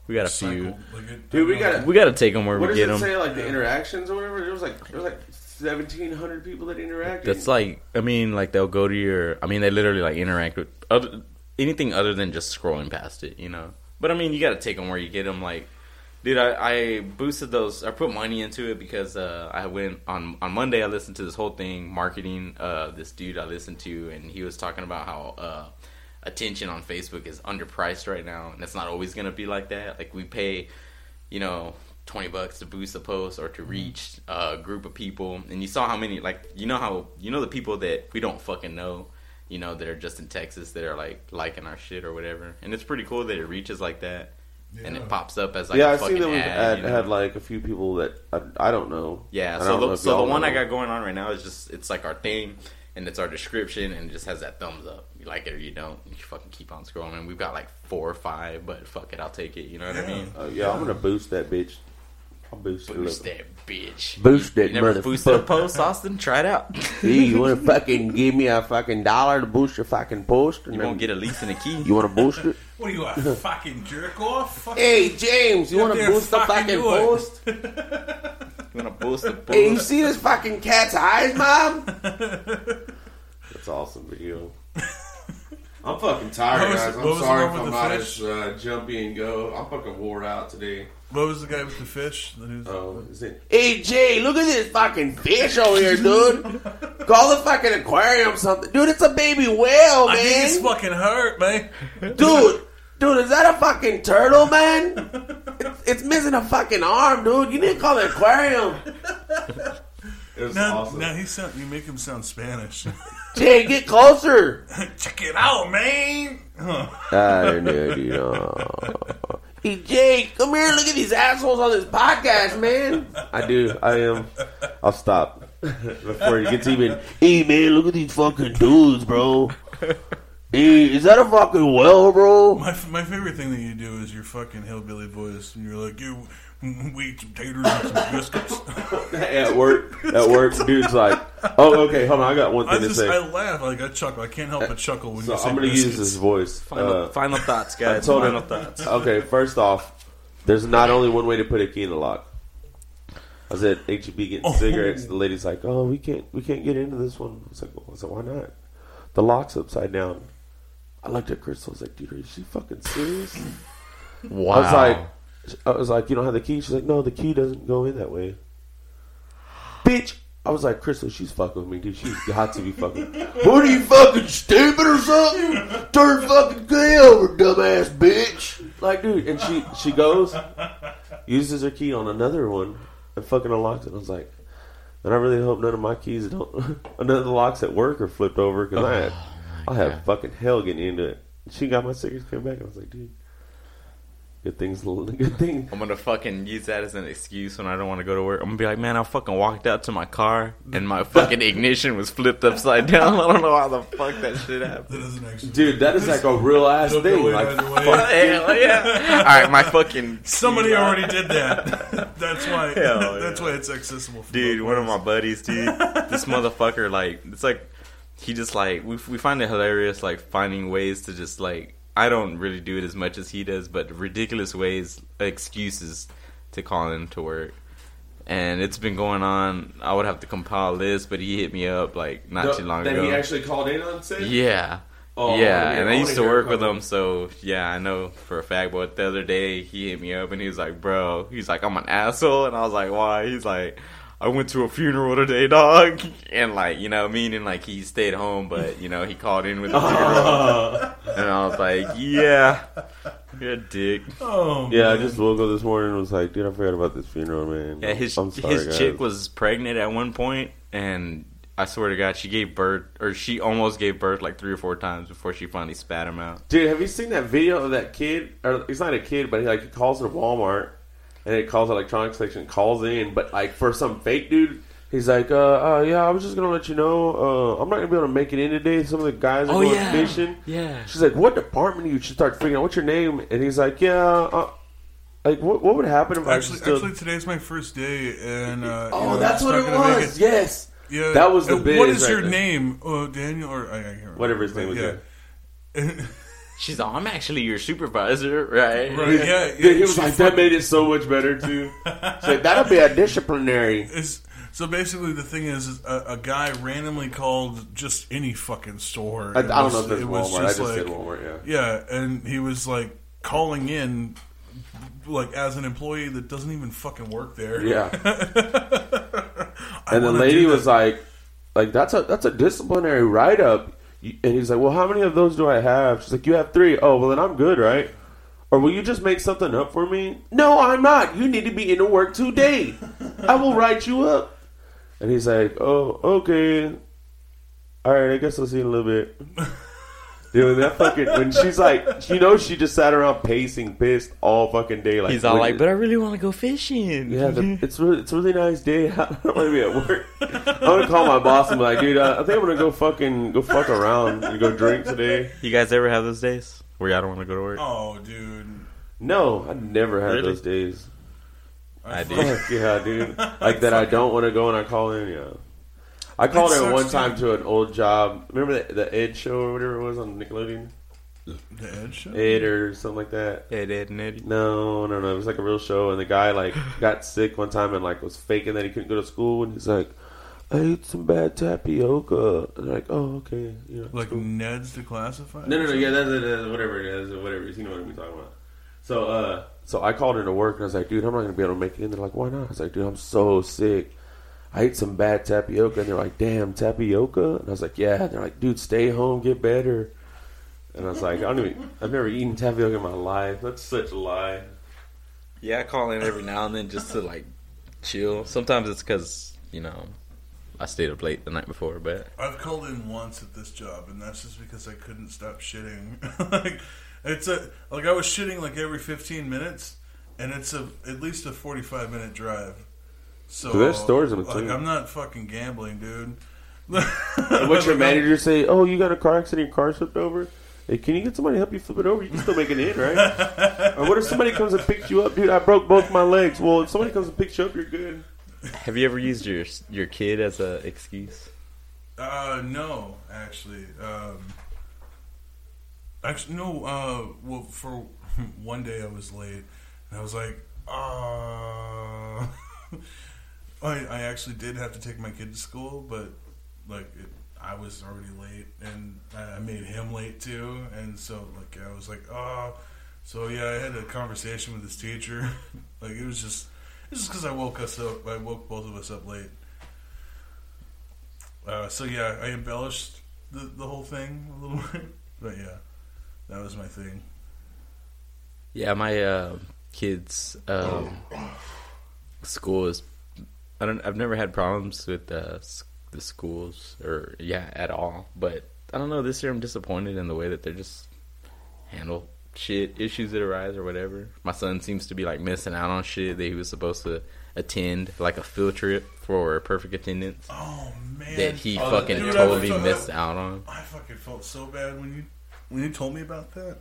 We got a cycled. few. Dude, we gotta- We got to take them where What we does get it them. say? Like the interactions or whatever. There was like there was like seventeen hundred people that interacted. That's like, I mean, like they'll go to your. I mean, they literally like interact with other, anything other than just scrolling past it, you know. But I mean, you got to take them where you get them. Like, dude, I, I boosted those. I put money into it because uh, I went on on Monday. I listened to this whole thing marketing. Uh, this dude I listened to, and he was talking about how uh, attention on Facebook is underpriced right now, and it's not always gonna be like that. Like we pay, you know. 20 bucks to boost a post or to mm-hmm. reach a group of people and you saw how many like you know how you know the people that we don't fucking know you know that are just in texas that are like liking our shit or whatever and it's pretty cool that it reaches like that and it pops up as like yeah, a I fucking see that we've ad, had, you know? had like a few people that I, I don't know. yeah I so the, so the one i got going on right now is just it's like our thing and it's our description and it just has that thumbs up you like it or you don't you fucking keep on scrolling we've got like four or five but fuck it i'll take it you know what i mean Uh, yeah, I'm gonna boost that bitch. I'll boost, boost that bitch Boost you it, never boosted a motherfucker. post austin try it out *laughs* Hey, you want to fucking give me a fucking dollar to boost your fucking post? And You then- won't get a lease and a key. You want to boost it? *laughs* What are you, a *laughs* fucking jerk off? Fuck Hey, James, you want to there, boost the fucking fucking do it. post? You want to boost the post? Hey, you see this fucking cat's eyes, mom? *laughs* That's awesome video. I'm fucking tired, was- guys. I'm was the sorry one if with I'm the not fish? as uh, jumpy and go. I'm fucking wore out today. What was the guy with the fish? that he was- Oh, is it? Hey, Jay, look at this fucking fish over here, dude. Call the fucking aquarium something. Dude, it's a baby whale, man. I think it's man. fucking hurt, man. Dude, dude, is that a fucking turtle, man? It's, it's missing a fucking arm, dude. You need to call the aquarium. It was Now, awesome. now he sound, you make him sound Spanish. *laughs* Jake, get closer. *laughs* Check it out, man. Huh. I don't know, dude. Oh. *laughs* Hey, Jake, come here. Look at these assholes on this podcast, man. I do. I am. I'll stop before it gets even. Hey man, look at these fucking dudes, bro. Hey, is that a fucking well, bro? My, my favorite thing that you do is your fucking hillbilly voice, and you're like, you we eat some taters and some biscuits. *laughs* at work. At work, dude's like, "Oh, okay, hold on. I got one I thing to just say." I laugh like I chuckle. I can't help but chuckle when So you say I'm gonna biscuits. use this voice. Final, Uh, final thoughts, guys. told Final him- thoughts. okay, first off, there's not only one way to put a key in the lock. I was at HEB getting Oh. cigarettes. The lady's like, "Oh, we can't, we can't get into this one." I was like, well, I said, "Why not?" The lock's upside down. I looked at Crystal. I was like, "Dude, are she fucking serious?" *laughs* Wow. I was like, I was like, "You don't have the key?" She's like, "No, the key doesn't go in that way." Bitch. I was like, Crystal, she's fucking with me, dude. She's got to be fucking. What are you fucking stupid or something? Turn fucking key over, dumbass bitch. Like, dude, and she she goes, uses her key on another one, and fucking unlocks it. I was like, and I really hope none of my keys don't, *laughs* none of the locks at work are flipped over because I had, I have fucking hell getting into it. She got my cigarettes, came back, and I was like, dude, good things, a *laughs* little good thing. I'm gonna fucking use that as an excuse when I don't want to go to work. I'm gonna be like, man, I fucking walked out to my car and my *laughs* fucking ignition was flipped upside down. *laughs* I don't know how the fuck that shit happened. That. Dude, that is like a real ass Don't thing. Like, fuck. Hell yeah! All right, my fucking Somebody already did that. That's why. Hell That's yeah. why it's accessible. For dude, one of my buddies, dude. this motherfucker, like, it's like he just like we we find it hilarious, like finding ways to just like I don't really do it as much as he does, but ridiculous ways, excuses to call in to work. And it's been going on. I would have to compile this, but he hit me up like not too long that ago. he actually called in on said? Yeah. Oh, yeah, and I I used to work with him, so yeah, I know for a fact. But the other day, he hit me up and he was like, "Bro, he's like, I'm an asshole," and I was like, "Why?" He's like, "I went to a funeral today, dog," and like, you know, meaning like he stayed home, but you know, he called in with the funeral, *laughs* and I was like, "Yeah, you're a dick." Oh, Yeah, I just woke up this morning and was like, dude, I forgot about this funeral, man. Yeah, his I'm sorry, his guys. chick was pregnant at one point, and I swear to God, she gave birth, or she almost gave birth like three or four times before she finally spat him out. Dude, have you seen that video of that kid? Or he's not a kid, but he like he calls at Walmart and it calls electronics section, calls in, but like for some fake dude, he's like, uh, uh yeah, I was just gonna let you know, uh, I'm not gonna be able to make it in today. Some of the guys are Oh, going yeah. fishing. Yeah. She's like, what department? You should start figuring out what's your name. And he's like, yeah, uh, like what what would happen if I Actually, still? actually, today's my first day, and uh, oh, you know, that's what it gonna make was. Yes, Yeah, That was the uh, biz What is right your there. name? Oh, Daniel, or I, I can't remember. whatever his name was. Yeah. *laughs* Yeah. She's like, I'm actually your supervisor, right? Right, yeah, yeah, Dude, he was like, that made it so much better too. *laughs* She's like, that'll be a disciplinary. It's, so basically, the thing is, is a, a guy randomly called just any fucking store. I, I It don't was- know if it's it was Walmart. I just like- said Walmart. Yeah. Yeah, and he was like calling in, like as an employee that doesn't even fucking work there. Yeah. *laughs* And the lady was like, like that's a that's a disciplinary write up. And he's like, well, how many of those do I have? She's like, you have three. Oh, well then I'm good, right? Or will you just make something up for me? No, I'm not. You need to be into work today. I will write you up. And he's like, oh, okay. All right, I guess I'll see you in a little bit. *laughs* Dude, that fucking when she's like, you know, she just sat around pacing, pissed all fucking day. Like He's all when- like, but I really want to go fishing. yeah, the, it's really it's a really nice day. *laughs* I don't want to be at work. I'm gonna call my boss and be like, dude, uh, I think I'm gonna go fucking go fuck around and go drink today. you guys ever have those days where y'all don't want to go to work? Oh, dude. No, I never had Really? those days. I do. Fuck yeah, dude. Like that, I *laughs* don't want to go and I call in. Yeah, I called her one time dude. to an old job. Remember the, the Ed show or whatever it was on Nickelodeon? The Ed show? Ed or something like that. Ed, Ed, and Eddie. No, no, no. It was like a real show, and the guy like *laughs* got sick one time and like was faking that he couldn't go to school, and he's like, "I ate some bad tapioca." And they're like, "Oh, okay." You know, Like cool. Ned's Declassified? no, no, no. Yeah, that's, that's whatever it is, whatever it is. You know what I'm talking about. So, uh, so I called into work and I was like, "Dude, I'm not gonna be able to make it And They're like, "Why not?" I was like, "Dude, I'm so sick." I ate some bad tapioca, and they're like, "Damn, tapioca!" And I was like, "Yeah." And they're like, "Dude, stay home, get better." And I was like, "I don't even. I've never eaten tapioca in my life. That's such a lie." Yeah, I call in every now and then just to like chill. Sometimes it's because you know I stayed up late the night before, but I've called in once at this job, and that's just because I couldn't stop shitting. *laughs* like it's a like I was shitting like every fifteen minutes, and it's a at least a forty five minute drive. So So there's stores in like, between. I'm not fucking gambling, dude. What's your *laughs* manager say? Oh, you got a car accident, your car slipped over? Hey, can you get somebody to help you flip it over? You can still make it in, right? or what if somebody comes and picks you up? Dude, I broke both my legs. Well, if somebody comes and picks you up, you're good. have you ever used your your kid as an excuse? Uh, no, actually. Um, actually, no. Uh, well, for *laughs* one day I was late, and I was like, uh, *laughs* I I actually did have to take my kid to school, but like it, I was already late, and I made him late too, and so like I was like, oh. So yeah, I had a conversation with his teacher. *laughs* like it was just, it's just because I woke us up. I woke both of us up late. Uh, so yeah, I embellished the the whole thing a little *laughs* bit, but yeah, that was my thing. Yeah, my uh, kids' um, *coughs* school is. I don't. I've never had problems with uh, the schools, or yeah, at all. But I don't know. This year, I'm disappointed in the way that they're just handle shit issues that arise or whatever. My son seems to be like missing out on shit that he was supposed to attend, like a field trip for perfect attendance Oh man, that he Oh, fucking dude, totally missed out on. I fucking felt so bad when you when you told me about that.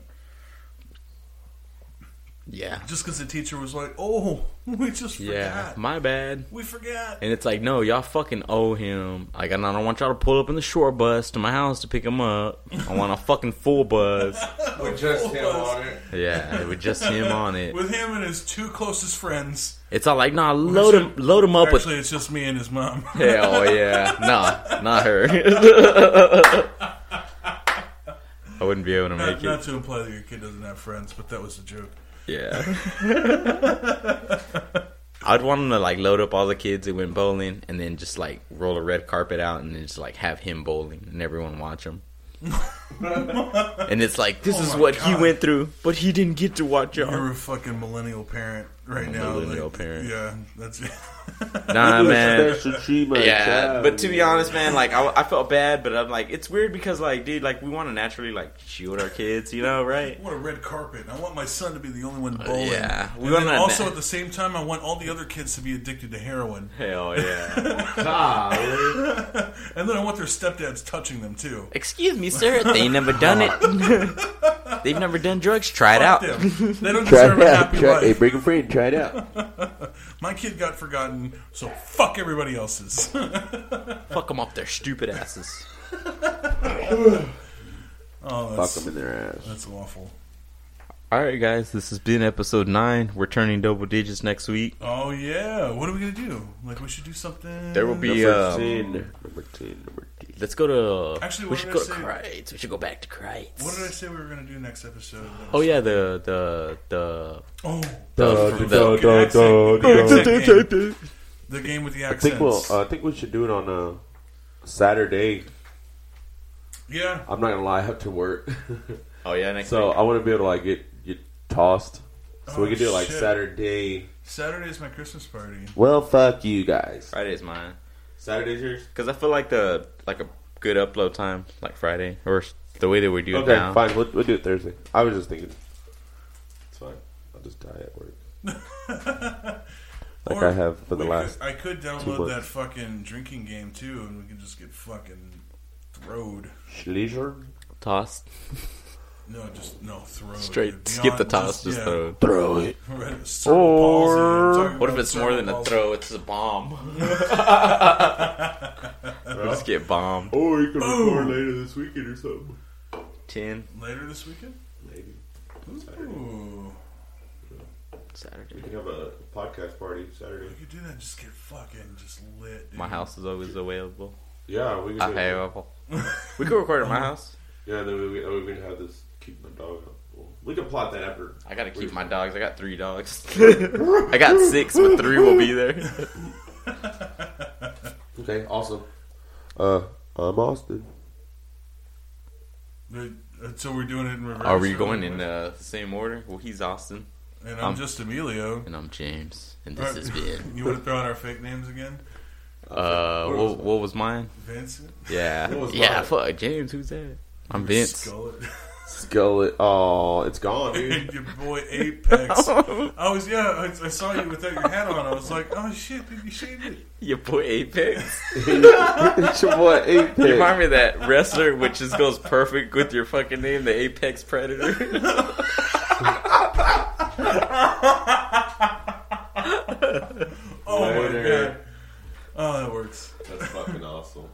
Yeah, Just because the teacher was like, "Oh, *laughs* we just yeah, my bad. we forgot." And it's like, no, y'all fucking owe him. Like, and I don't want y'all to pull up in the short bus to my house to pick him up. I want a *laughs* fucking full bus. *laughs* With just him on it. Yeah, with just him on it. With him and his two closest friends. It's all like, nah, load him, load him up with. Actually, it's just me and his mom. Hell yeah, nah, not her. I wouldn't be able to not, make it. not it. to imply that your kid doesn't have friends, but that was a joke. Yeah. *laughs* I'd want him to like load up all the kids that went bowling, and then just like roll a red carpet out, and then just like have him bowling, and everyone watch him. *laughs* and it's like this Oh is my what he went through, but he didn't get to watch y'all. You're a fucking millennial parent right now. millennial like, parent. Yeah, that's it. *laughs* Nah, man. Special treatment. Yeah, child. but to be honest, man, like I, I felt bad, but I'm like, it's weird because like, dude, like we want to naturally like shield our kids, you know, right? I want a red carpet. I want my son to be the only one uh, bowling. yeah. We and want then that- also at the same time, I want all the other kids to be addicted to heroin, Hell *laughs* yeah. And then I want their stepdads touching them too. Excuse me, sir. They ain't never done it. *laughs* They've never done drugs. Try it out. Them. They don't Try deserve it a happy Try, hey, bring a friend. Try it out. My kid got forgotten, so fuck everybody else's. *laughs* Fuck them up their stupid asses. *sighs* oh, Fuck them in their ass. that's awful. All right, guys. This has been episode nine. We're turning double digits next week. Oh yeah, what are we gonna do? Like we should do something. There will be. Number um, 10. Number 10. Number 10. Let's go to. Actually, we should go I to say? Kreuz. We should go back to Kreuz. What did I say we were gonna do next episode? Oh yeah, the the the Oh, the, the, the, fucking accent- the accent game. The game with the I think we'll. Uh, I think we should do it on a Saturday. yeah, I'm not gonna lie. I have to work, oh yeah next so week. I want to be able to like get get tossed. So we Oh, can do it like shit. Saturday. is my Christmas party. Well, fuck you guys. Friday's mine Saturday's yours. because I feel like the like a good upload time like Friday or the way that we do it Okay, now. fine. We'll, we'll do it Thursday. I was just thinking. It's fine. I'll just die at work. Like Or I have for the last. Could, I could download that fucking drinking game too, and we can just get fucking throwed. Schleischer? Toss *laughs* No, just no throwed. straight. dude. Skip the toss. Just yeah. throw. Throw it. *laughs* Right, Or- palsy. I'm talking What if it's more than a throw? It's a bomb. *laughs* we'll just get bombed. Or you can Boom. record later this weekend or something. Ten. Later this weekend. Maybe. Ooh, Saturday. We can have a podcast party Saturday. we could do that. Just get fucking just lit. Dude. My house is always available. Yeah, we can. do it. Available. *laughs* We could record at my uh-huh. house. Yeah, then we, we, oh, we can have this. Keep my dog up. Well, we can plot that after. I gotta keep my dogs. I got three dogs. *laughs* I got six, but three will be there. *laughs* Okay, awesome. Uh, I'm Austin. Uh, so we're doing it in reverse. Are we going what? in uh, the same order? Well, he's Austin, And I'm um, just Emilio. and I'm James, and this right. has been. *laughs* You want to throw out our fake names again? Uh, what, what was mine? Vincent. Yeah, What was yeah. mine? Fuck James. Who's that? I'm Vince. Skillet, Oh, it's gone, *laughs* dude. your boy Apex. *laughs* I was yeah. I, I, saw you without your hat on. I was like, oh shit, did you shave it? Your boy Apex. *laughs* it's your boy Apex. You remind me of that wrestler, which just goes perfect with your fucking name, the Apex Predator. oh Later. my god. Oh, that works. That's fucking awesome.